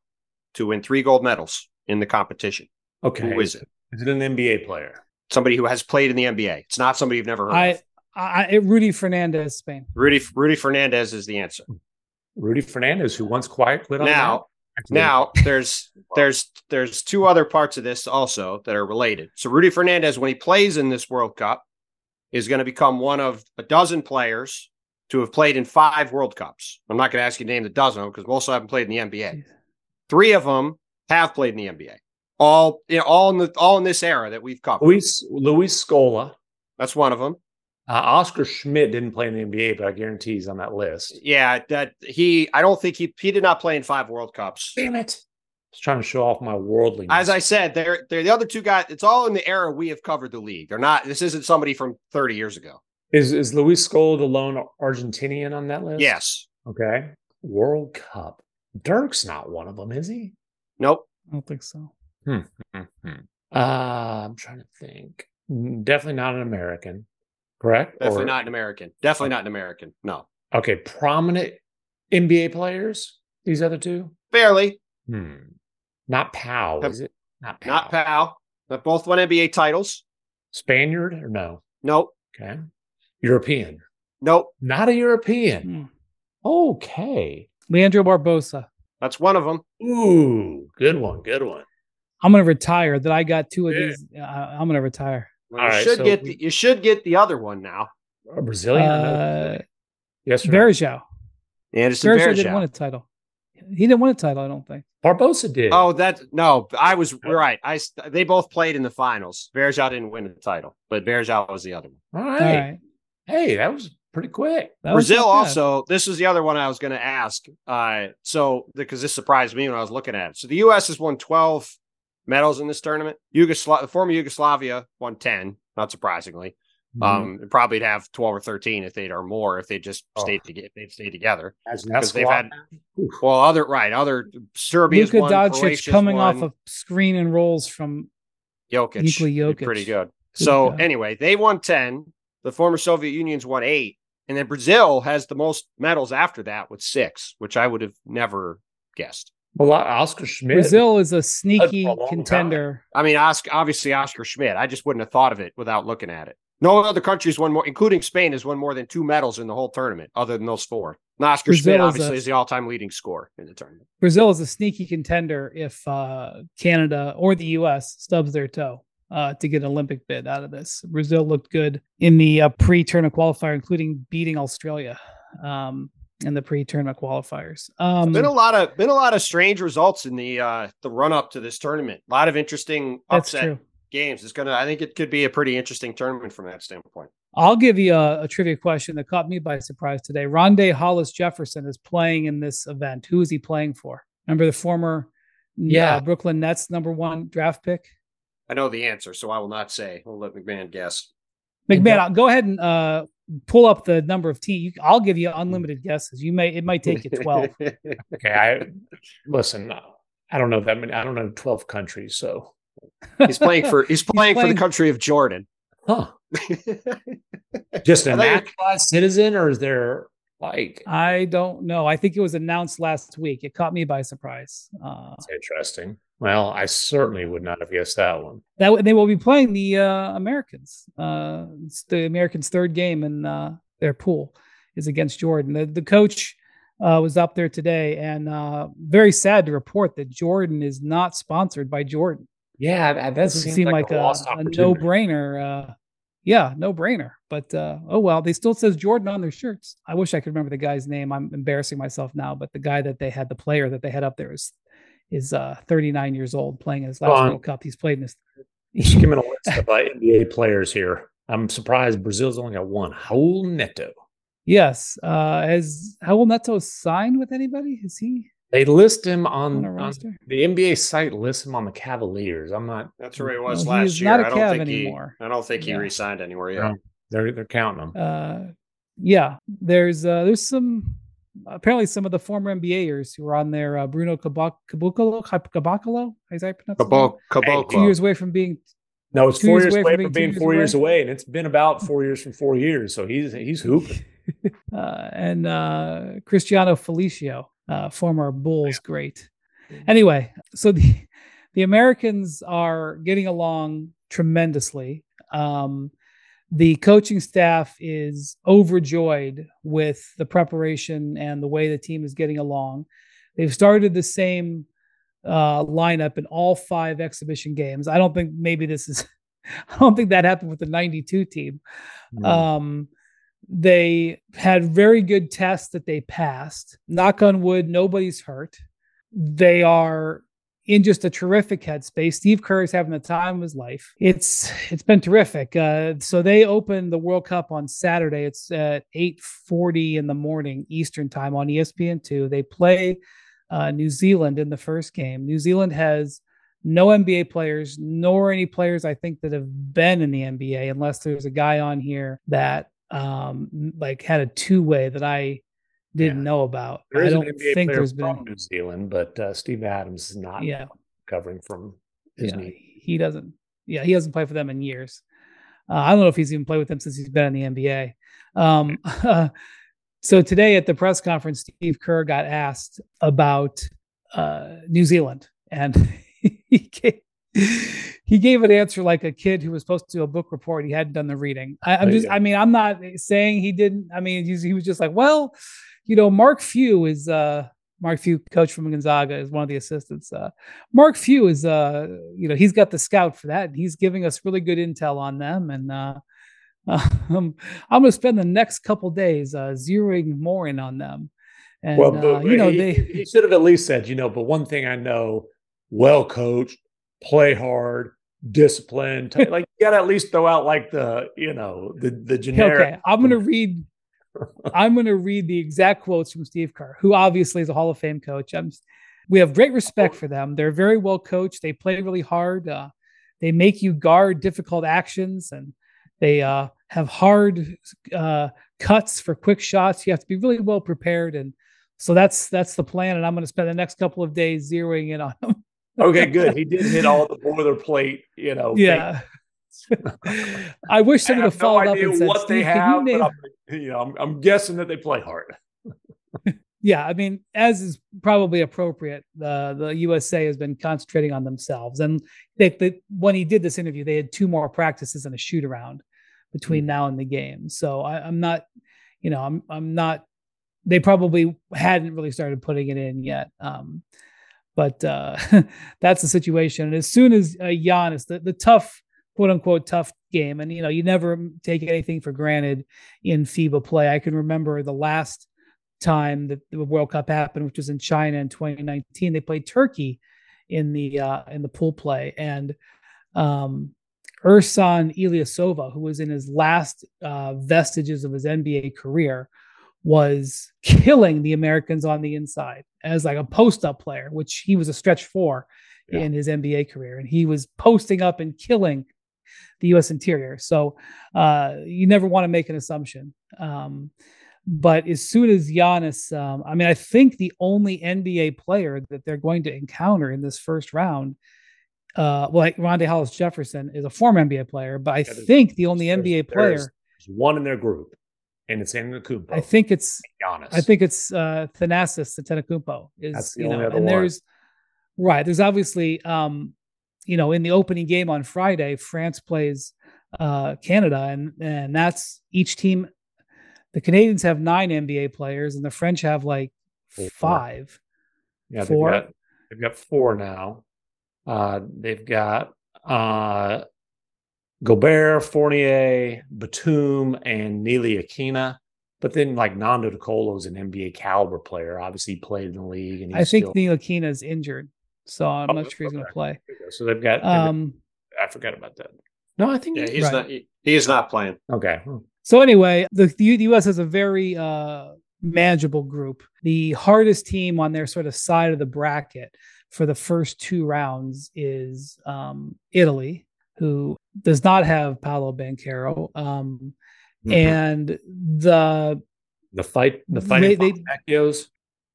to win three gold medals in the competition. Okay. Who is it? Is it an NBA player? Somebody who has played in the NBA. It's not somebody you've never heard I, of. I, I Rudy Fernandez, Spain. Rudy Rudy Fernandez is the answer. Rudy Fernandez, who once quiet quit on Now? Now (laughs) there's there's there's two other parts of this also that are related. So Rudy Fernandez, when he plays in this World Cup, is going to become one of a dozen players to have played in five World Cups. I'm not going to ask you to name the dozen because most of them haven't played in the NBA. Three of them have played in the NBA. All you know, all in the all in this era that we've covered. Luis Luis Scola. That's one of them. Uh, Oscar Schmidt didn't play in the NBA, but I guarantee he's on that list. Yeah, that he. I don't think he he did not play in five World Cups. Damn it! I was trying to show off my worldliness. As I said, they're they're the other two guys. It's all in the era we have covered the league. They're not. This isn't somebody from 30 years ago. is is Luis Scola the lone Argentinian on that list? Yes. Okay. World Cup. Dirk's not one of them, is he? Nope. I don't think so. Uh, I'm trying to think. Definitely not an American, correct? Definitely Or- not an American. Definitely not an American. No. Okay, prominent NBA players. These other two. Barely. Hmm. Not Powell, Have- is it? Not Powell. Not Powell. But both won NBA titles. Spaniard or no? Nope. Okay. European. Nope. Not a European. Hmm. Okay. Leandro Barbosa. That's one of them. Ooh, good one. Good one. I'm going to retire. That I got two of Yeah. these. Uh, I'm going to retire. Well, All you right, should so get we- the, you should get the other one now. A Brazilian? Uh, yes or no? Varejao. Anderson Varejao didn't win a title. He didn't win a title. I don't think. Barbosa did. Oh, that no. I was right. I they both played in the finals. Varejao didn't win the title, but Varejao was the other one. all All right. right. Hey, that was pretty quick. That Brazil not bad. also. This is the other one I was going to ask. Uh, so because this surprised me when I was looking at it. So the U.S. has won 12 medals in this tournament. Yugosla- the former Yugoslavia won 10, not surprisingly. Mm-hmm. Um, probably have 12 or 13 if they'd or more if they just Oh. stayed together. They'd stayed together. Imagine that 'cause they've had- Well, other right, other Serbia's Luka Doncic coming won, off of screen and rolls from Jokic, Nikola Jokic. pretty good. So guy. anyway, they won 10. The former Soviet Union's won eight, and then Brazil has the most medals after that with six, which I would have never guessed. Well, Oscar Schmidt. Brazil is a sneaky for a long contender. I mean, Oscar, obviously Oscar Schmidt. I just wouldn't have thought of it without looking at it. No other country's won more, including Spain, has won more than two medals in the whole tournament, other than those four. And Oscar Brazil Schmidt is obviously a- is the all-time leading scorer in the tournament. Brazil is a sneaky contender if uh, Canada or the U.S. stubs their toe uh, to get an Olympic bid out of this. Brazil looked good in the uh, pre-tournament qualifier, including beating Australia um, in the pre-tournament qualifiers. Um, been a lot of been a lot of strange results in the uh the run up to this tournament. A lot of interesting upset games. It's gonna. I think it could be a pretty interesting tournament from that standpoint. I'll give you a, a trivia question that caught me by surprise today. Rondae Hollis Jefferson is playing in this event. Who is he playing for? Remember the former Yeah. uh, Brooklyn Nets number one draft pick? I know the answer, so I will not say. We'll let MacMahon guess. MacMahon, I'll go ahead and uh, pull up the number of teams. I'll give you hmm. unlimited guesses. You may it might take you twelve. (laughs) Okay, I listen. I don't know that many. I don't know twelve countries. So, he's playing for. He's (laughs) playing, for playing- the country of Jordan. huh? (laughs) Just a thought naturalized citizen, or is there like? I don't know. I think it was announced last week. It caught me by surprise. Uh, That's interesting. Well, I certainly would not have guessed that one. that they will be playing the uh, Americans. Uh, it's the Americans' third game in uh, their pool is against Jordan. The, the coach uh, was up there today, and uh, very sad to report that Jordan is not sponsored by Jordan. Yeah, that, Doesn't seems seem like, like, a, a, a no-brainer. Yeah, no-brainer. But uh, oh well, they still says Jordan on their shirts. I wish I could remember the guy's name. I'm embarrassing myself now, but the guy that they had, the player that they had up there, is is uh, 39 years old, playing his last Fun. World Cup. He's played in his Give me a list of uh, NBA players here. I'm surprised Brazil's only got one. Raul Neto. Yes. Uh, has Raul Neto signed with anybody? Is he? They list him on, On on the NBA site. Lists him on the Cavaliers. I'm not. That's where he was he last year. not a I don't Cav think anymore. he. I don't think he Yeah. re-signed anywhere yet. No. They're they're counting him. Uh, yeah. There's uh, there's some apparently some of the former NBAers who are on there. Uh, Bruno Caboclo, Caboclo, Caboclo, is that pronounced? Caboclo. Caboclo. Two years away from being No, it's four years years away away from from being being four years years away, and it's been about four years from four years. So he's he's hooping. (laughs) uh, and uh, Cristiano Felicio, uh, former Bulls great. Anyway, so the the Americans are getting along tremendously. Um, the coaching staff is overjoyed with the preparation and the way the team is getting along. They've started the same uh, lineup in all five exhibition games. I don't think maybe this is. (laughs) I don't think that happened with the '92 team. Um, they had very good tests that they passed. Knock on wood, nobody's hurt. They are in just a terrific headspace. Steve Kerr is having the time of his life. It's it's been terrific. Uh, so they open the World Cup on Saturday. It's at eight forty in the morning Eastern time on ESPN two. They play uh, New Zealand in the first game. New Zealand has no NBA players, nor any players I think that have been in the NBA, unless there's a guy on here that um like had a two way that I didn't Yeah. know about. There I don't think there's from been New Zealand, but uh, Steve Adams is not yeah, covering from his yeah knee. he doesn't yeah he hasn't played for them in years. Uh, I don't know if he's even played with them since he's been in the NBA. Um, (laughs) so today at the press conference, Steve Kerr got asked about uh, New Zealand, and (laughs) he gave, he gave an answer like a kid who was supposed to do a book report. He hadn't done the reading. I, I'm just, I mean, I'm not saying he didn't. I mean, he's, he was just like, well, you know, Mark Few is uh, Mark Few, coach from Gonzaga, is one of the assistants. Uh, Mark Few is, uh, you know, he's got the scout for that. And he's giving us really good intel on them, and uh, (laughs) um, I'm going to spend the next couple days uh, zeroing more in on them. And well, uh, you know, he, they he should have at least said, you know, but one thing I know, well coached, play hard, disciplined. t- (laughs) like you got to at least throw out like the, you know, the the generic. Okay, I'm to (laughs) read. I'm to read the exact quotes from Steve Kerr, who obviously is a Hall of Fame coach. I'm, we have great respect for them. They're very well coached. They play really hard. Uh, they make you guard difficult actions, and they uh, have hard uh, cuts for quick shots. You have to be really well prepared, and so that's that's the plan. And I'm going to spend the next couple of days zeroing in on them. Okay, good. He did hit all the boilerplate, you know. yeah. (laughs) I wish I would have had no followed up and said, what they "Steve, can you have, name-" but I'm, you know, I'm, I'm guessing that they play hard. (laughs) yeah, I mean, as is probably appropriate, the the USA has been concentrating on themselves. And they, they, when he did this interview, they had two more practices and a shoot around between Mm. now and the game. So I, I'm not, you know, I'm I'm not. They probably hadn't really started putting it in yet. Um, but uh, (laughs) that's the situation. And as soon as uh, Giannis, the, the tough, quote unquote, tough game, and you know, you never take anything for granted in FIBA play. I can remember the last time that the World Cup happened, which was in China in 2019. They played Turkey in the uh, in the pool play, and um, Ersan Ilyasova, who was in his last uh, vestiges of his NBA career, was killing the Americans on the inside as like a post up player, which he was a stretch four Yeah. in his NBA career, and he was posting up and killing the U.S. interior. So uh, you never want to make an assumption. Um, but as soon as Giannis, um, I mean, I think the only NBA player that they're going to encounter in this first round, uh, well, like Rondae Hollis Jefferson is a former NBA player, but I there's- think the only NBA player, one in their group, and it's Antetokounmpo. I think it's Giannis. I think it's uh Thanasis Antetokounmpo is That's the you only know, other and one. there's right. There's obviously um, you know, in the opening game on Friday, France plays uh Canada, and and that's each team. The Canadians have nine NBA players, and the French have like Four. five. yeah, four. They've got, they've got four now. Uh, they've got uh, Gobert, Fournier, Batum, and Ntilikina. But then, like Nando De Colo is an NBA caliber player. Obviously, he played in the league, and he's I think still, Neil Aquina is injured, so I'm Oh, not sure he's going to play. so they've got. Um, I forgot about that. No, I think Yeah, he's he's Right. not. He, he is not playing. okay. So anyway, the, the U.S. has a very uh, manageable group. The hardest team on their sort of side of the bracket for the first two rounds is um, Italy, who does not have Paolo Banchero. Um, mm-hmm. And the the fight the fighting they, Fontecchios.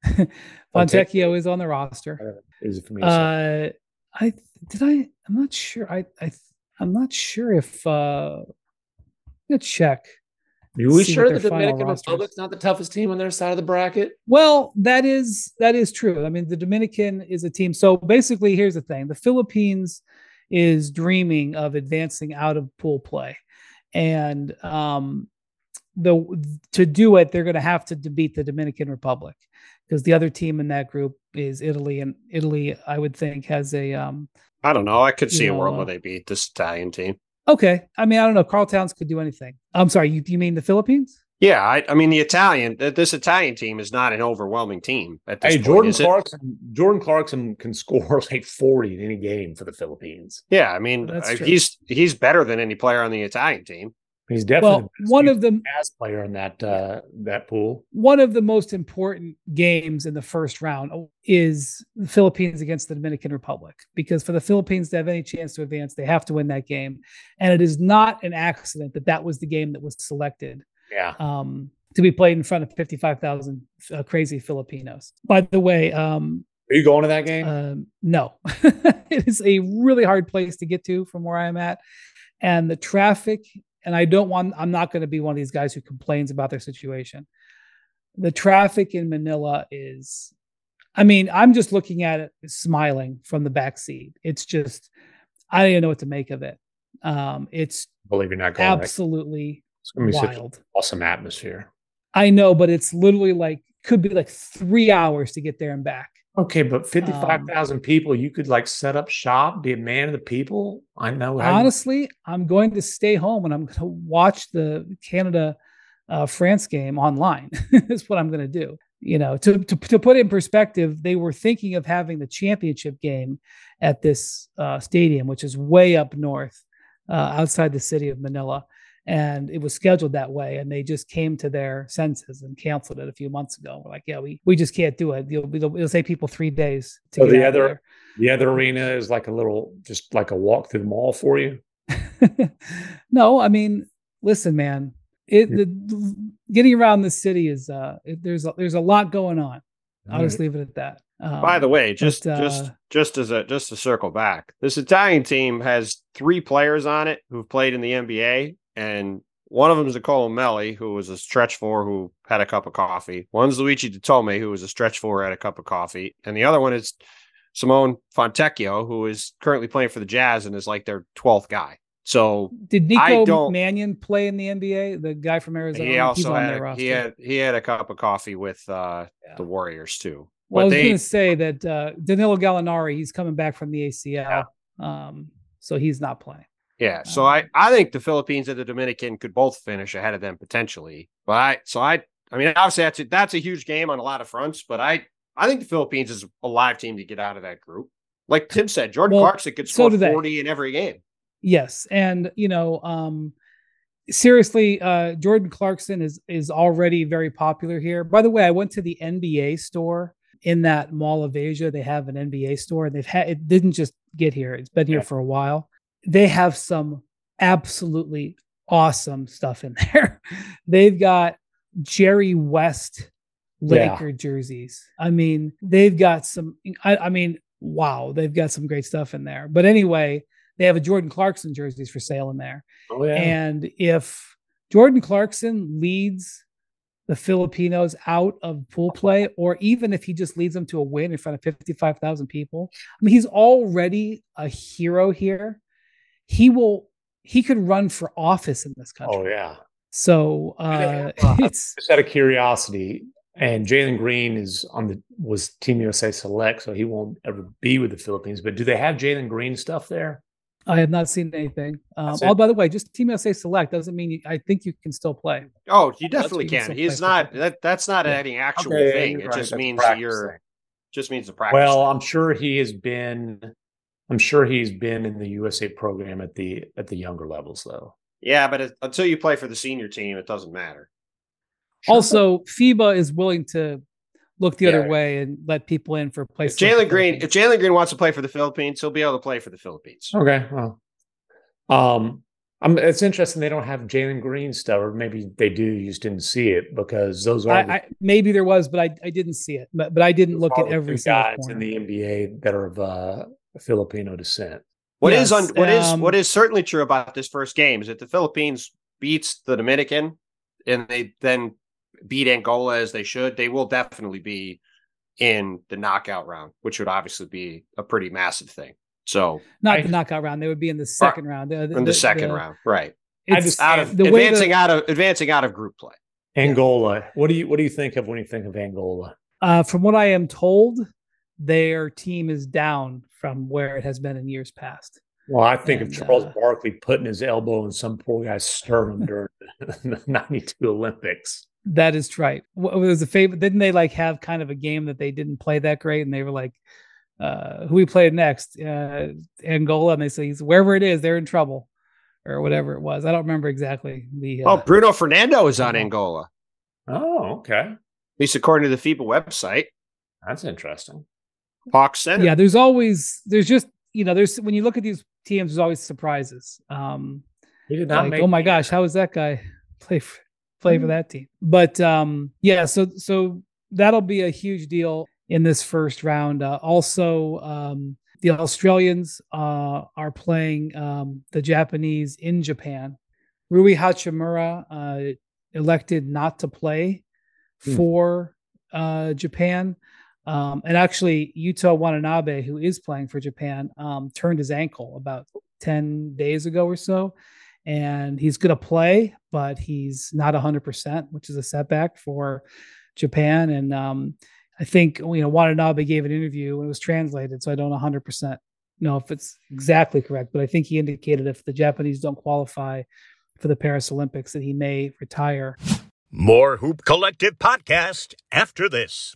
(laughs) Fontecchio is on the roster. Is it for me? Uh, I did I. I'm not sure. I I I'm not sure if. uh I'm check. Are we sure the Dominican Republic's not the toughest team on their side of the bracket? Well, that is that is true. I mean, the Dominican is a team. So basically, here's the thing: the Philippines is dreaming of advancing out of pool play, and um, the to do it, they're going to have to beat the Dominican Republic because the other team in that group is Italy, and Italy, I would think, has a. Um, I don't know. I could see know, a world where they beat this Italian team. Okay. I mean, I don't know. Karl Towns could do anything. I'm sorry. You, you mean the Philippines? Yeah, I, I mean the Italian. This Italian team is not an overwhelming team at this hey, point. Jordan Clarkson. Jordan Clarkson can (laughs) score like forty in any game for the Philippines. Yeah, I mean he's he's better than any player on the Italian team. He's definitely well, one of the as player in that uh, that pool. One of the most important games in the first round is the Philippines against the Dominican Republic because for the Philippines to have any chance to advance, they have to win that game, and it is not an accident that that was the game that was selected. Yeah. Um, to be played in front of fifty-five thousand uh, crazy Filipinos. By the way, um, are you going to that game? Um, no, (laughs) it is a really hard place to get to from where I'm at, and the traffic and I don't want, I'm not going to be one of these guys who complains about their situation. The traffic in Manila is, I mean, I'm just looking at it smiling from the back seat. It's just, I don't even know what to make of it. Um, it's believe you're not going absolutely it's gonna be wild. awesome atmosphere. I know, but it's literally like could be like three hours to get there and back. Okay, but 55,000 um, people, you could like set up shop, be a man of the people. I know. Honestly, you... I'm going to stay home and I'm going to watch the Canada uh, France game online. (laughs) That's what I'm going to do. You know, to, to, to put it in perspective, they were thinking of having the championship game at this uh, stadium, which is way up north uh, outside the city of Manila and it was scheduled that way and they just came to their senses and canceled it a few months ago. We're like yeah we we just can't do it. It'll, it'll, it'll say people three days to so the other the other arena is like a little just like a walk through the mall for you? (laughs) No i mean listen man it the, getting around the city is uh it, there's a, there's a lot going on. I'll right. just leave it at that. Um, By the way, just but, uh, just just as a just to circle back, this Italian team has three players on it who've played in the NBA, and one of them is Nicolo Melli, who was a stretch four who had a cup of coffee. One's Luigi Di who was a stretch four had a cup of coffee, and the other one is Simone Fontecchio, who is currently playing for the Jazz and is like their twelfth guy. So did Nico Mannion play in the NBA? The guy from Arizona. He also had he had he had a cup of coffee with uh, yeah. the Warriors too. Well, but I was going to say that uh, Danilo Gallinari, he's coming back from the ACL, yeah. um, so he's not playing. Yeah, so I I think the Philippines and the Dominican could both finish ahead of them potentially. But I so I I mean obviously that's a, that's a huge game on a lot of fronts. But I I think the Philippines is a live team to get out of that group. Like Tim said, Jordan well, Clarkson could score so forty in every game. Yes, and you know, um, seriously, uh, Jordan Clarkson is is already very popular here. By the way, I went to the NBA store in that Mall of Asia. They have an NBA store, and they've had it didn't just get here; it's been here yeah. for a while they have some absolutely awesome stuff in (laughs) there. they've got Jerry West Laker yeah. jerseys. I mean, they've got some, I, I, mean, wow, they've got some great stuff in there. But anyway, they have a Jordan Clarkson jerseys for sale in there. Oh, yeah. And if Jordan Clarkson leads the Filipinos out of pool play, or even if he just leads them to a win in front of 55,000 people, I mean, he's already a hero here he will he could run for office in this country. Oh yeah. So uh, (laughs) it's just out of curiosity, and Jalen Green is on the was Team USA Select, so he won't ever be with the Philippines. But do they have Jalen Green stuff there? I have not seen anything. Um, oh, by the way, just Team USA Select doesn't mean you, I think you can still play. Oh, you definitely can. He's not that. That's not yeah. any actual okay, thing. It just means you're. Just means the practice. Well, I'm sure he has been I'm sure he's been in the USA program at the at the younger levels though. Yeah, but it, until you play for the senior team, it doesn't matter. Also, FIBA is willing to look the Yeah. other way and let people in for If places. Jalen the Green, if Jalen Green wants to play for the Philippines, he'll be able to play for the Philippines. Okay. Well, um, I'm, it's interesting they don't have Jalen Green stuff, or maybe they do. You just didn't see it because those are the- I, I, maybe there was, but I, I didn't see it. But but I didn't look at every two guys corner. in the NBA that are of uh, Filipino descent. What is Yes, un, what is um, what is certainly true about this first game is that the Philippines beats the Dominican and they then beat Angola as they should, they will definitely be in the knockout round, which would obviously be a pretty massive thing. So Not I- the knockout round. They would be in the second round. The, in the, second round, right? It's Out of the advancing the, out of advancing out of group play. Angola. What do you what do you think of when you think of Angola? uh, from what I am told, their team is down from where it has been in years past. Well, I think And, of Charles uh, Barkley putting his elbow in some poor guy's sternum during the (laughs) '92 Olympics. That is right. What was the favorite? Didn't they like have kind of a game that they didn't play that great, and they were like, uh, "Who we played next? Uh, Angola?" And they say, "Wherever it is, they're in trouble." Or whatever it was, I don't remember exactly the. Uh, Oh, Bruno Fernando is on. Angola, Oh, okay, At least according to the FIBA website. that's interesting. Hawks Center. yeah there's always there's just you know there's when you look at these teams there's always surprises um He did not like make. oh my gosh how is that guy (laughs) play for, play for Mhm. that team but um yeah so so that'll be a huge deal in this first round uh, also um the australians uh are playing um the japanese in japan rui hachimura uh elected not to play Hmm. for uh japan um, and actually, Yuta Watanabe, who is playing for Japan, um, turned his ankle about 10 days ago or so. And he's going to play, but he's not 100%, which is a setback for Japan. And um, I think, you know, Watanabe gave an interview and it was translated. So I don't 100% know if it's exactly correct, but I think he indicated if the Japanese don't qualify for the Paris Olympics, that he may retire. More Hoop Collective podcast after this.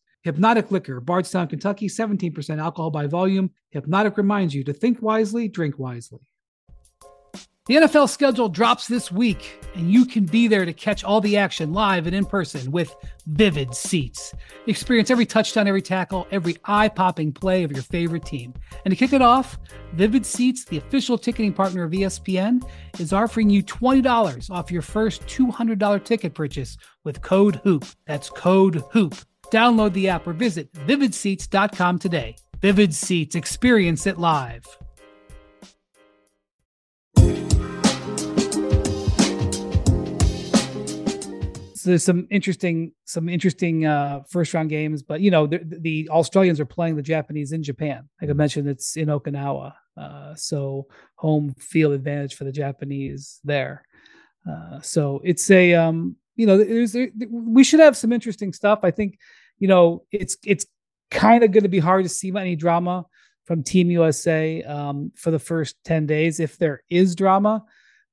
Hypnotic Liquor, Bardstown, Kentucky, 17% alcohol by volume. Hypnotic reminds you to think wisely, drink wisely. The NFL schedule drops this week, and you can be there to catch all the action live and in person with Vivid Seats. Experience every touchdown, every tackle, every eye popping play of your favorite team. And to kick it off, Vivid Seats, the official ticketing partner of ESPN, is offering you $20 off your first $200 ticket purchase with code HOOP. That's code HOOP. Download the app or visit vividseats.com today. Vivid Seats, experience it live. So there's some interesting, some interesting uh, first round games, but you know the, the Australians are playing the Japanese in Japan. Like I mentioned, it's in Okinawa, uh, so home field advantage for the Japanese there. Uh, so it's a um, you know there's there, we should have some interesting stuff. I think you know it's it's kind of going to be hard to see any drama from Team USA um, for the first ten days. If there is drama,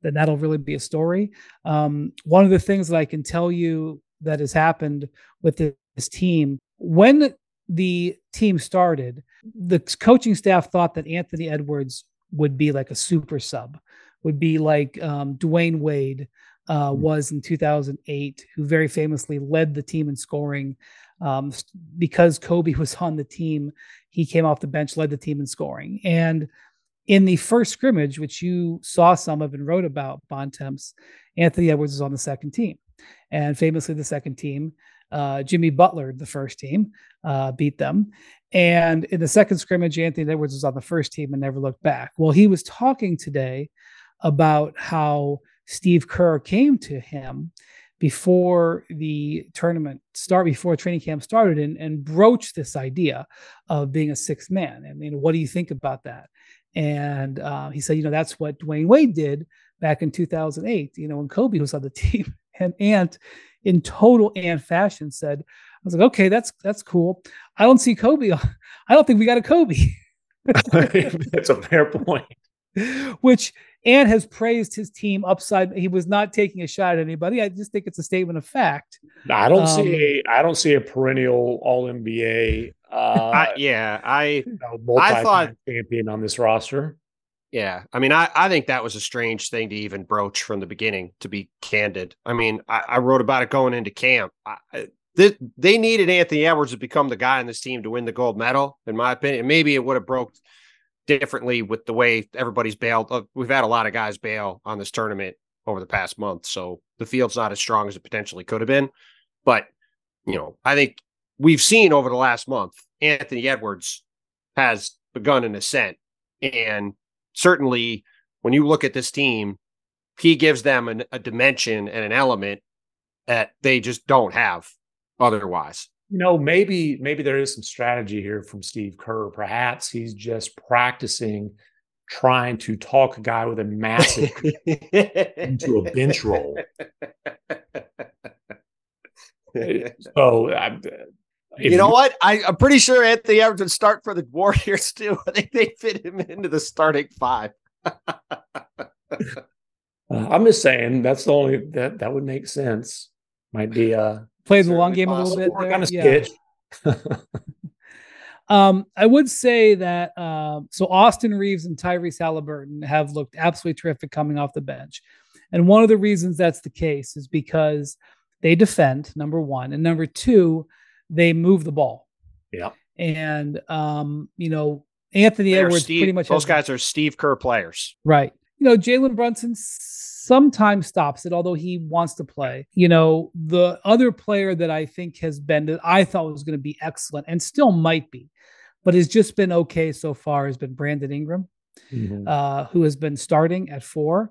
then that'll really be a story. Um, one of the things that I can tell you that has happened with this team when the team started, the coaching staff thought that Anthony Edwards would be like a super sub, would be like um, Dwyane Wade uh, was in 2008, who very famously led the team in scoring. Um, because Kobe was on the team, he came off the bench, led the team in scoring. And in the first scrimmage, which you saw some of and wrote about, Bontemps, Anthony Edwards was on the second team. And famously, the second team, uh, Jimmy Butler, the first team, uh, beat them. And in the second scrimmage, Anthony Edwards was on the first team and never looked back. Well, he was talking today about how Steve Kerr came to him before the tournament start, before training camp started, and, and broached this idea of being a sixth man. I mean, what do you think about that? And uh, he said, you know, that's what Dwyane Wade did back in 2008, you know, when Kobe was on the (laughs) team. and Ant, in total Ant fashion, said, "I was like, okay, that's that's cool. I don't see Kobe. (laughs) I don't think we got a Kobe." (laughs) that's a fair point. Which Ant has praised his team upside. He was not taking a shot at anybody. I just think it's a statement of fact. I don't um, see. A, I don't see a perennial All NBA. Uh, I, yeah, I. You know, I thought champion on this roster. Yeah, I mean, I, I think that was a strange thing to even broach from the beginning. To be candid, I mean, I, I wrote about it going into camp. I, they, they needed Anthony Edwards to become the guy on this team to win the gold medal, in my opinion. Maybe it would have broke differently with the way everybody's bailed. Uh, we've had a lot of guys bail on this tournament over the past month, so the field's not as strong as it potentially could have been. But you know, I think we've seen over the last month Anthony Edwards has begun an ascent, and certainly when you look at this team, he gives them an, a dimension and an element that they just don't have otherwise you know, maybe maybe there is some strategy here from Steve Kerr. Perhaps he's just practicing trying to talk a guy with a massive (laughs) into a bench roll. (laughs) so, I, you know you, what? I, am pretty sure Anthony Edwards would start for the Warriors (laughs) too. I think they fit him into the starting five. uh, I'm just saying that's the only that that would make sense. Might be uh play the long game possible. a little bit. There. Yeah. (laughs) um, I would say that uh, so Austin Reaves and Tyrese Halliburton have looked absolutely terrific coming off the bench, and one of the reasons that's the case is because they defend number one, and number two, they move the ball. Yeah, and um, you know Anthony They're Edwards Steve, pretty much those guys are Steve Kerr players, right? You know Jalen Brunson's sometimes stops it, although he wants to play. You know, the other player that I think has been that I thought was going to be excellent and still might be, but has just been okay so far has been Brandon Ingram, mm-hmm. uh, who has been starting at four.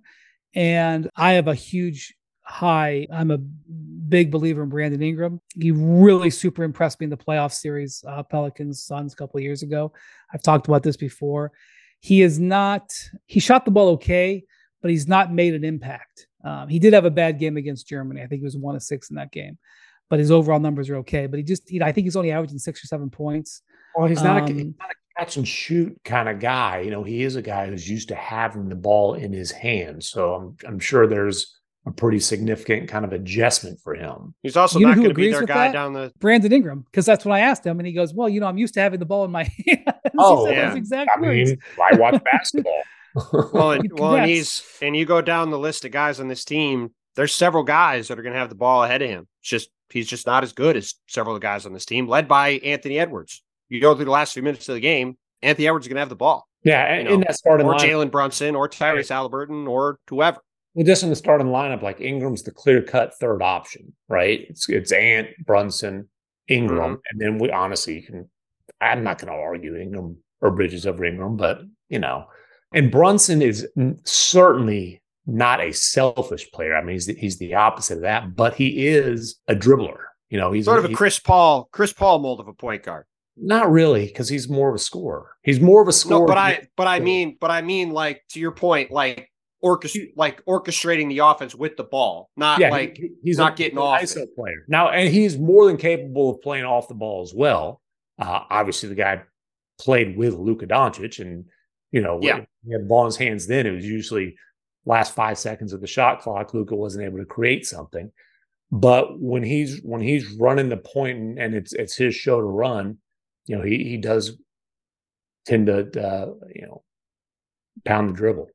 And I have a huge high. I'm a big believer in Brandon Ingram. He really super impressed me in the playoff series, uh, Pelicans Suns a couple years ago. I've talked about this before. He is not. He shot the ball okay, but he's not made an impact. Um, he did have a bad game against Germany. I think he was one of six in that game, but his overall numbers are okay. But he just, you know, I think he's only averaging six or seven points. Well, he's not, um, a, he's not a catch and shoot kind of guy. You know, he is a guy who's used to having the ball in his hands. So I'm, I'm sure there's a pretty significant kind of adjustment for him. He's also you not going to be their guy that? down the Brandon Ingram because that's what I asked him, and he goes, "Well, you know, I'm used to having the ball in my (laughs) hands." (laughs) Oh, yeah. exact I words. mean, I watch (laughs) basketball well, and, (laughs) well, and he's and you go down the list of guys on this team. There's several guys that are going to have the ball ahead of him. It's just he's just not as good as several of the guys on this team, led by Anthony Edwards. You go through the last few minutes of the game, Anthony Edwards is going to have the ball. Yeah, you know, in that starting line. or Jalen Brunson or Tyrese Halliburton or whoever. Well, just in the starting lineup, like Ingram's the clear cut third option, right? It's it's Ant Brunson, Ingram, mm-hmm. and then we honestly you can. I'm not going to argue Ingram or Bridges over Ingram, but you know, and Brunson is certainly not a selfish player. I mean, he's the, he's the opposite of that, but he is a dribbler. You know, he's sort of a Chris Paul, Chris Paul mold of a point guard. Not really, because he's more of a scorer. He's more of a scorer. No, but I, but I mean, but I mean, like to your point, like orchest- like orchestrating the offense with the ball, not yeah, like he, he's not a, getting off. ISO it. player now, and he's more than capable of playing off the ball as well. Uh, obviously, the guy played with Luka Doncic, and you know, yeah. he had the ball in his hands then, it was usually last five seconds of the shot clock. Luka wasn't able to create something. But when he's when he's running the point and, it's it's his show to run, you know, he he does tend to uh, you know pound the dribble.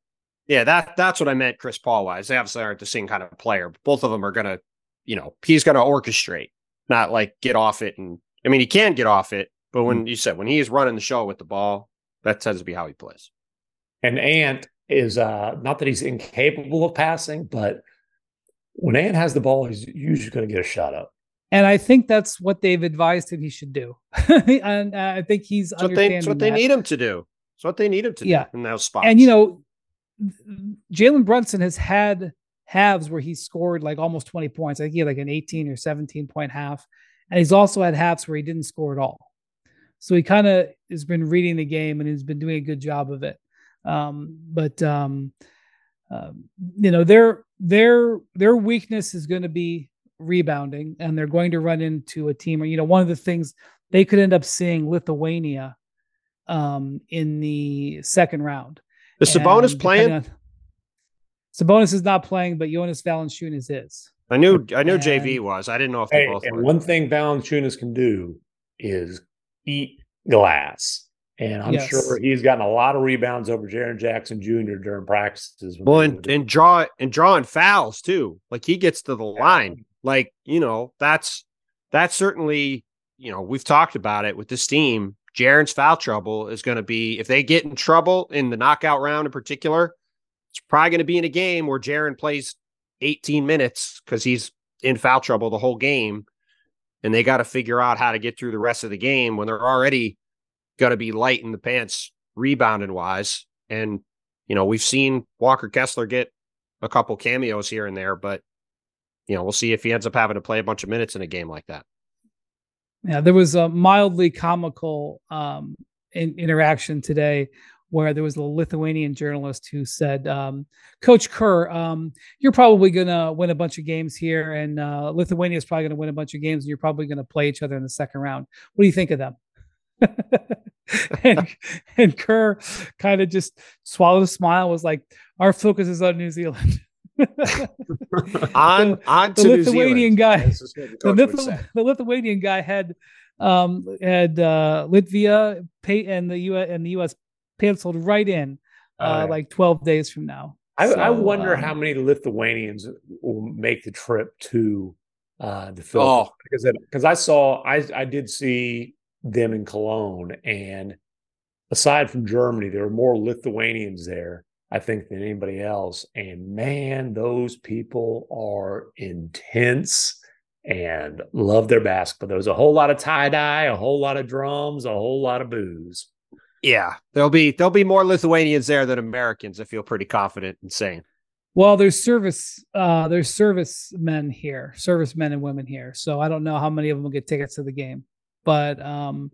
Yeah, that that's what I meant, Chris Paul wise. They obviously aren't the same kind of player, but both of them are gonna, you know, he's gonna orchestrate, not like get off it. And I mean, he can get off it, but when mm-hmm. you said when he is running the show with the ball, that tends to be how he plays. And Ant is uh not that he's incapable of passing, but when Ant has the ball, he's usually going to get a shot up. And I think that's what they've advised him he should do. (laughs) and uh, I think he's that's what, they, that's what they need him to do. It's what they need him to yeah. do in those spots. And you know, Jalen Brunson has had halves where he scored like almost 20 points. I think he had like an 18 or 17 point half. And he's also had halves where he didn't score at all. So he kind of has been reading the game and he's been doing a good job of it. Um, but um, uh, you know, they're their their weakness is going to be rebounding, and they're going to run into a team. Or you know, one of the things they could end up seeing Lithuania um, in the second round. The Sabonis playing? On, Sabonis is not playing, but Jonas Valanciunas is. I knew I knew and, JV was. I didn't know if they hey, both. And were. one thing Valanciunas can do is eat glass. And I'm yes. sure he's gotten a lot of rebounds over Jaren Jackson Jr. during practices. Well, and, and draw and drawing fouls too. Like he gets to the yeah. line. Like, you know, that's that's certainly, you know, we've talked about it with this team. Jaren's foul trouble is going to be if they get in trouble in the knockout round in particular, it's probably going to be in a game where Jaren plays 18 minutes because he's in foul trouble the whole game. And they got to figure out how to get through the rest of the game when they're already going to be light in the pants rebounding wise. And, you know, we've seen Walker Kessler get a couple cameos here and there, but, you know, we'll see if he ends up having to play a bunch of minutes in a game like that. Yeah, there was a mildly comical um, in, interaction today where there was a Lithuanian journalist who said, um, "Coach Kerr, um, you're probably going to win a bunch of games here, and uh, Lithuania is probably going to win a bunch of games, and you're probably going to play each other in the second round. What do you think of them?" (laughs) and, and Kerr kind of just swallowed a smile, was like, "Our focus is on New Zealand." (laughs) on on the Lithuanian guy, the, Lithu- the, Lithuanian guy had um had uh Latvia pay and the U.S. and the U.S. penciled right in uh, like 12 days from now. I, so, I wonder um, how many Lithuanians will make the trip to uh, the Philippines oh. because because I saw I I did see them in Cologne and aside from Germany there were more Lithuanians there I think than anybody else and man those people are intense and love their basketball there was a whole lot of tie dye a whole lot of drums a whole lot of booze yeah, there'll be there'll be more Lithuanians there than Americans. I feel pretty confident in saying. Well, there's service uh there's service men here, service men and women here. So I don't know how many of them will get tickets to the game. But um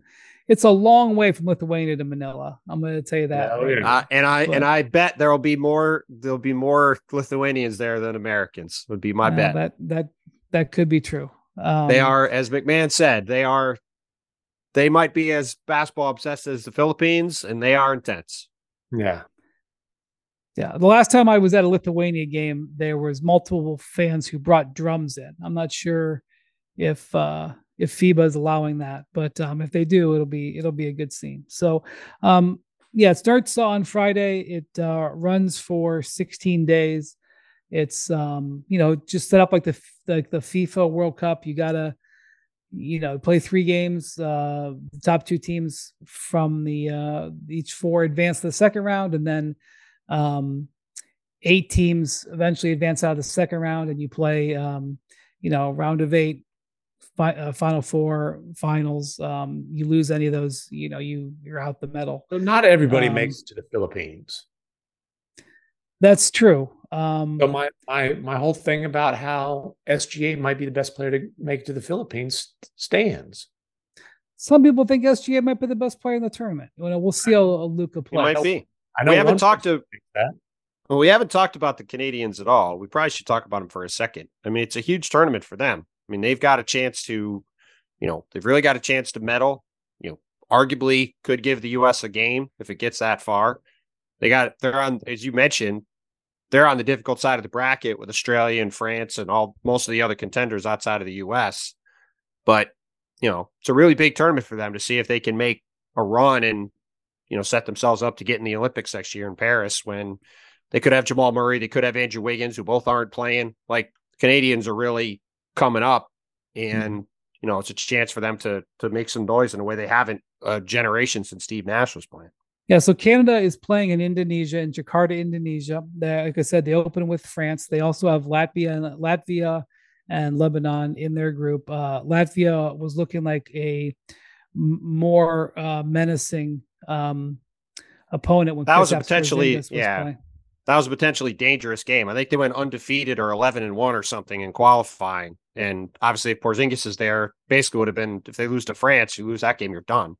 it's a long way from Lithuania to Manila. I'm going to tell you that. right uh, and I but, and I bet there'll be more there'll be more Lithuanians there than Americans. Would be my uh, bet. That that that could be true. Um, they are, as MacMahon said, they are they might be as basketball obsessed as the Philippines, and they are intense. Yeah. Yeah. The last time I was at a Lithuania game, there was multiple fans who brought drums in. I'm not sure if uh if FIBA is allowing that, but um if they do, it'll be it'll be a good scene. So um yeah, it starts on Friday. It uh runs for 16 days. It's um, you know, just set up like the like the FIFA World Cup. You gotta you know play three games uh the top two teams from the uh each four advance to the second round and then um eight teams eventually advance out of the second round and you play um you know round of eight fi- uh, final four finals um you lose any of those you know you you're out the medal so not everybody um, makes it to the philippines. That's true um, so my my my whole thing about how SGA might be the best player to make it to the Philippines stands. Some people think SGA might be the best player in the tournament. You know, we'll see how Luka plays. might be. I know we haven't talked to that. Well, we haven't talked about the Canadians at all. We probably should talk about them for a second. I mean, it's a huge tournament for them. I mean, they've got a chance to, you know, they've really got a chance to medal. You know, arguably could give the U.S. a game if it gets that far. They got they're on, as you mentioned, they're on the difficult side of the bracket with Australia and France and all most of the other contenders outside of the US. But, you know, it's a really big tournament for them to see if they can make a run and, you know, set themselves up to get in the Olympics next year in Paris when they could have Jamal Murray, they could have Andrew Wiggins, who both aren't playing. Like Canadians are really coming up and, mm-hmm. you know, it's a chance for them to to make some noise in a way they haven't a generation since Steve Nash was playing. Yeah, so Canada is playing in Indonesia, in Jakarta, Indonesia. They, like I said, they open with France. They also have Latvia and Latvia and Lebanon in their group. Uh, Latvia was looking like a more uh, menacing um, opponent when that Chris was a potentially was yeah. Playing. That was a potentially dangerous game. I think they went undefeated or eleven and one or something in qualifying. And obviously, if Porzingis is there, basically would have been if they lose to France, you lose that game, you're done.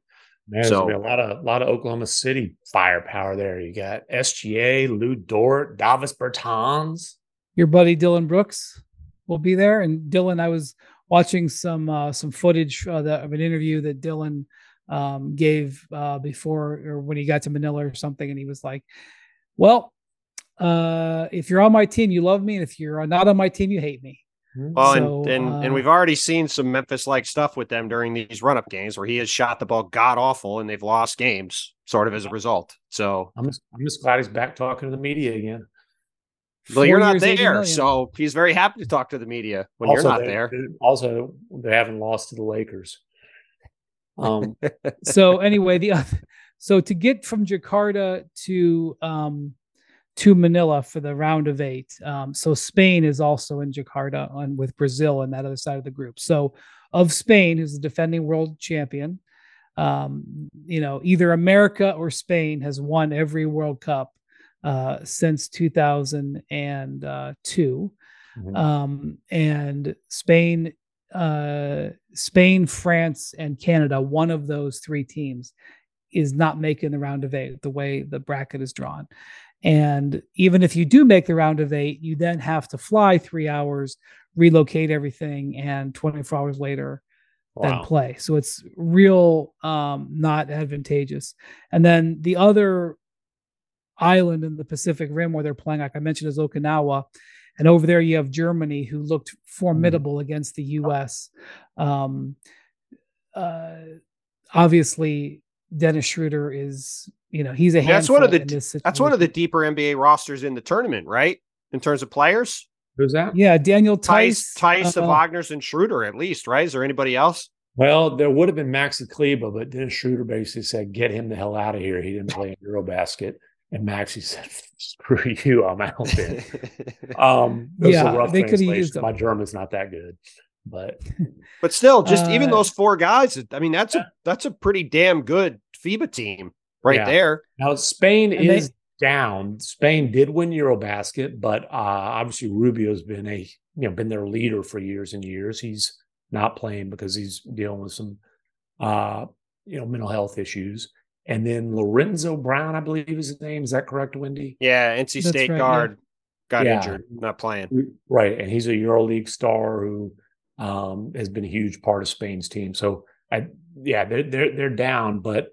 There's so, a lot of a lot of Oklahoma City firepower there. You got SGA, Lu Dort, Davis Bertans. your buddy Dillon Brooks will be there. And Dillon, I was watching some uh, some footage uh, that, of an interview that Dillon um, gave uh, before or when he got to Manila or something, and he was like, "Well, uh, if you're on my team, you love me, and if you're not on my team, you hate me." Hmm. Well, So, and and, uh, and we've already seen some Memphis like stuff with them during these run up games where he has shot the ball god awful and they've lost games sort of as a result. So, I'm just, I'm just glad he's back talking to the media again. well, you're not there, so he's very happy to talk to the media when also, you're not they- there. Also, they haven't lost to the Lakers. Um, (laughs) so anyway, the other, so to get from Jakarta to um, to Manila for the round of eight. Um, so Spain is also in Jakarta on with Brazil on that other side of the group. So of Spain, who's the defending world champion, um, you know, either America or Spain has won every World Cup uh, since 2002 mhm. um, and Spain, uh, Spain, France, and Canada. One of those three teams is not making the round of eight the way the bracket is drawn. And even if you do make the round of eight, you then have to fly three hours, relocate everything, and 24 hours later then play. So it's real um, not advantageous. And then the other island in the Pacific Rim where they're playing, like I mentioned, is Okinawa. And over there you have Germany, who looked formidable against the U.S. Um, uh, obviously, Dennis Schroeder is, you know, he's a That's one of the- in this That's one of the deeper NBA rosters in the tournament, right? In terms of players, Who's that? Yeah, Daniel Theis, Theis. Theis, uh, the Wagners, and Schroeder at least, right? Is there anybody else? Well, there would have been Maxi Kleber, but Dennis Schroeder basically said, "Get him the hell out of here." He didn't play in Eurobasket, and Maxi said, "Screw you, I'm out there." (laughs) Um, Yeah, a rough they could've used him. My German's not that good, but but still, just even Uh, those four guys, I mean, that's a that's a pretty damn good FIBA team right Yeah. there. now Spain And they- is down. Spain did win Eurobasket, but uh, obviously Rubio's been a you know been their leader for years and years. He's not playing because he's dealing with some uh, you know mental health issues. And then Lorenzo Brown, I believe is his name. Is that correct, Wendy? Yeah, NC State right, yeah. guard got Yeah. injured, not playing. Right, and he's a EuroLeague star who um, has been a huge part of Spain's team. So, I yeah, they're they're they're down, but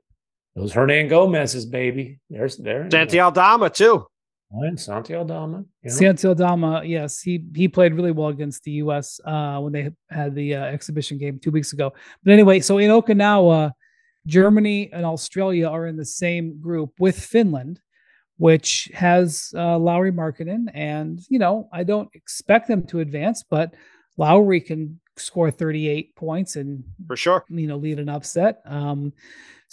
those Hernangomez's baby, there's there. Santi Aldama too. and Santiago Aldama. You know? Santi Aldama, yes, he he played really well against the U.S. Uh, when they had the uh, exhibition game two weeks ago. But anyway, so in Okinawa, Germany and Australia are in the same group with Finland, which has uh, Lauri Markkanen, and you know I don't expect them to advance, but Lauri can score 38 points and For sure. you know lead an upset. Um,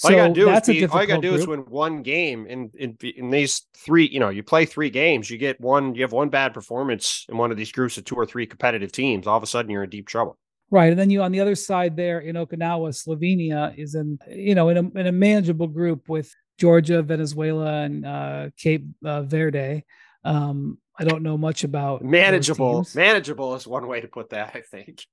All so you gotta do that's is be, all you gotta do is win one game in, in in these three. You know, you play three games, you get one. You have one bad performance in one of these groups of two or three competitive teams. All of a sudden, you're in deep trouble. Right, and then you on the other side there in Okinawa, Slovenia is in you know in a in a manageable group with Georgia, Venezuela, and uh, Cape uh, Verde. Um, I don't know much about Manageable, manageable is one way to put that. I think.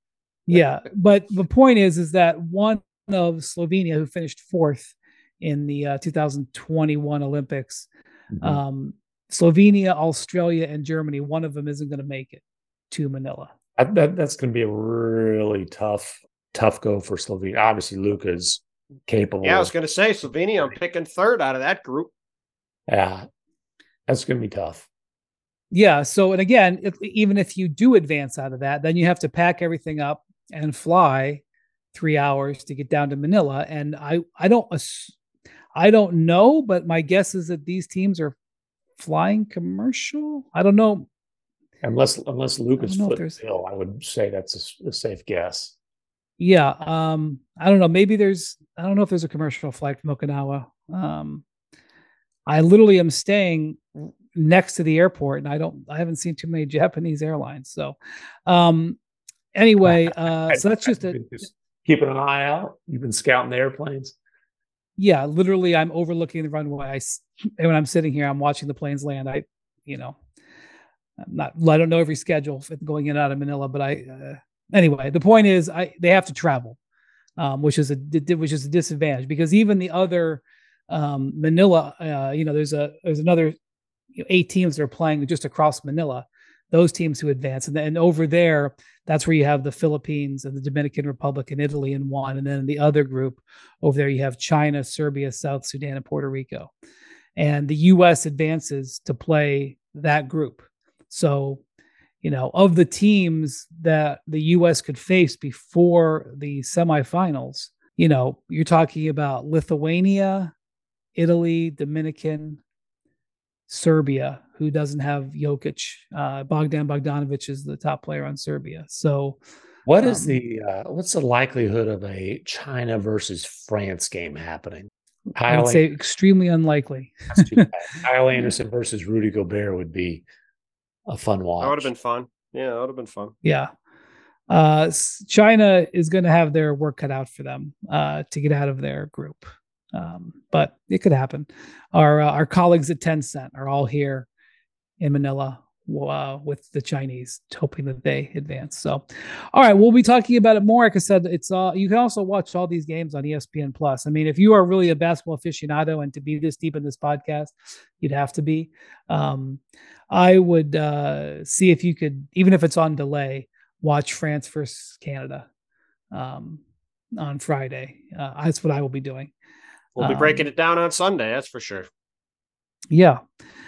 yeah, (laughs) but the point is, is that one of Slovenia who finished fourth in the uh, 2021 Olympics, Mhm. um, Slovenia, Australia, and Germany. One of them isn't going to make it to Manila. I- that, that's going to be a really tough tough go for Slovenia. Obviously, Luka's capable. Yeah, I was going to say Slovenia. I'm picking third out of that group. yeah, that's going to be tough. Yeah. So, and again, if, even if you do advance out of that, then you have to pack everything up and fly three hours to get down to Manila. And I, I don't, I don't know, but my guess is that these teams are flying commercial. I don't know. Unless unless Luka's foot bill, I would say that's a safe guess. Yeah. Um, I don't know. Maybe there's, I don't know if there's a commercial flight from Okinawa. Um, I literally am staying next to the airport and I don't, I haven't seen too many (laughs) Japanese airlines. So, um, anyway, (laughs) uh, so that's just a, just keeping an eye out. You've been scouting the airplanes. yeah, literally I'm overlooking the runway. I, and when I'm sitting here, I'm watching the planes land. I, you know, I'm not, I don't know every schedule going in and out of Manila, but I, uh, anyway, the point is I, they have to travel, um, which is a, which is a disadvantage because even the other, um, Manila, uh, you know, there's a, there's another you know, eight teams that are playing just across Manila. those teams who advance. And then over there, that's where you have the Philippines and the Dominican Republic and Italy in one. And then in the other group over there, you have China, Serbia, South Sudan, and Puerto Rico. And the US advances to play that group. So, you know, of the teams that the US could face before the semifinals, you know, you're talking about Lithuania, Italy, Dominican, Serbia, who doesn't have Jokic. Uh, Bogdan Bogdanovic is the top player on Serbia. So, what is um, the uh, what's the likelihood of a China versus France game happening? I would say extremely unlikely. (laughs) Kyle Anderson versus Rudy Gobert would be a fun watch. That would have been fun. Yeah, that would have been fun. Yeah. Uh, China is going to have their work cut out for them uh, to get out of their group. Um, but it could happen. Our uh, our colleagues at Tencent are all here in Manila uh, with the Chinese, hoping that they advance. So, all right, we'll be talking about it more. Like I said, it's uh, you can also watch all these games on ESPN Plus. I mean, if you are really a basketball aficionado and to be this deep in this podcast, you'd have to be. Um, I would uh, see if you could, even if it's on delay, watch France versus Canada um, on Friday. Uh, that's what I will be doing. We'll be breaking um, it down on Sunday. That's for sure. Yeah,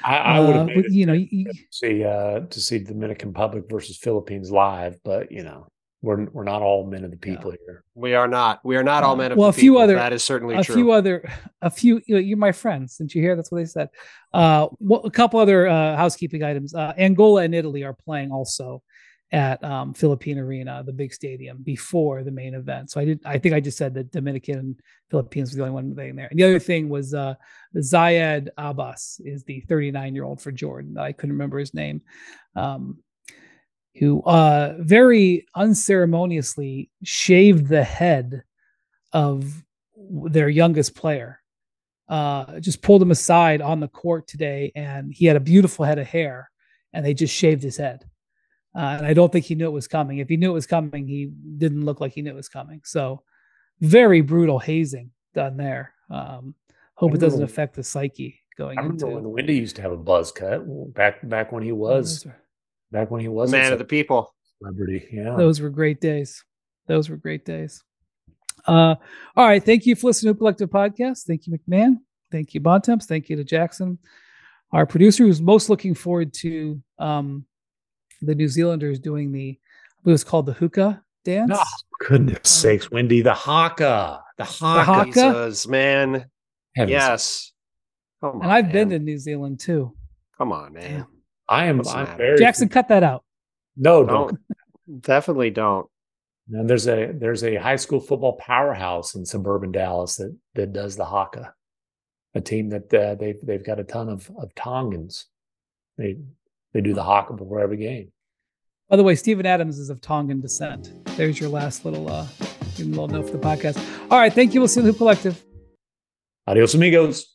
I, I would have, uh, you know, you, see uh, to see Dominican Republic versus Philippines live, but you know, we're we're not all men of the people yeah. here. We are not. We are not all men of well, a few people. other that is certainly true. a true. few other a few you know, you're my friends. Didn't you hear? That's what they said. Uh, well, a couple other uh, housekeeping items. Uh, Angola and Italy are playing also at um, Philippine Arena, the big stadium, before the main event. So I did. I think I just said that Dominican and Philippines was the only one playing there. And the other thing was uh, Zaid Abbas is the 39 year old for Jordan. I couldn't remember his name. Um, who uh, very unceremoniously shaved the head of their youngest player. Uh, just pulled him aside on the court today, and he had a beautiful head of hair, and they just shaved his head. Uh, and I don't think he knew it was coming. If he knew it was coming, he didn't look like he knew it was coming. So very brutal hazing done there. Um, hope it doesn't affect the psyche going. I remember into, when Wendy used to have a buzz cut back back when he was back when he was man of the people celebrity. Yeah, those were great days. Those were great days. Uh, all right. Thank you for listening to Collective Podcast. Thank you, MacMahon. Thank you, Bontemps. Thank you to Jackson, our producer, who's most looking forward to um, the New Zealanders doing the, it was called the hookah dance. Oh, goodness uh, sakes, Wendy, the haka, the haka, the haka? man. Heavens. Yes. Come on, and I've man. been to New Zealand too. Come on, man. Damn. I am. I'm very Jackson, cut that out. No, don't. don't. Definitely don't. And there's a there's a high school football powerhouse in suburban Dallas that that does the haka, a team that uh, they've they've got a ton of of Tongans. They they do the haka before every game. By the way, Steven Adams is of Tongan descent. There's your last little uh, little note for the podcast. All right, thank you. We'll see you in the Collective. Adios, amigos.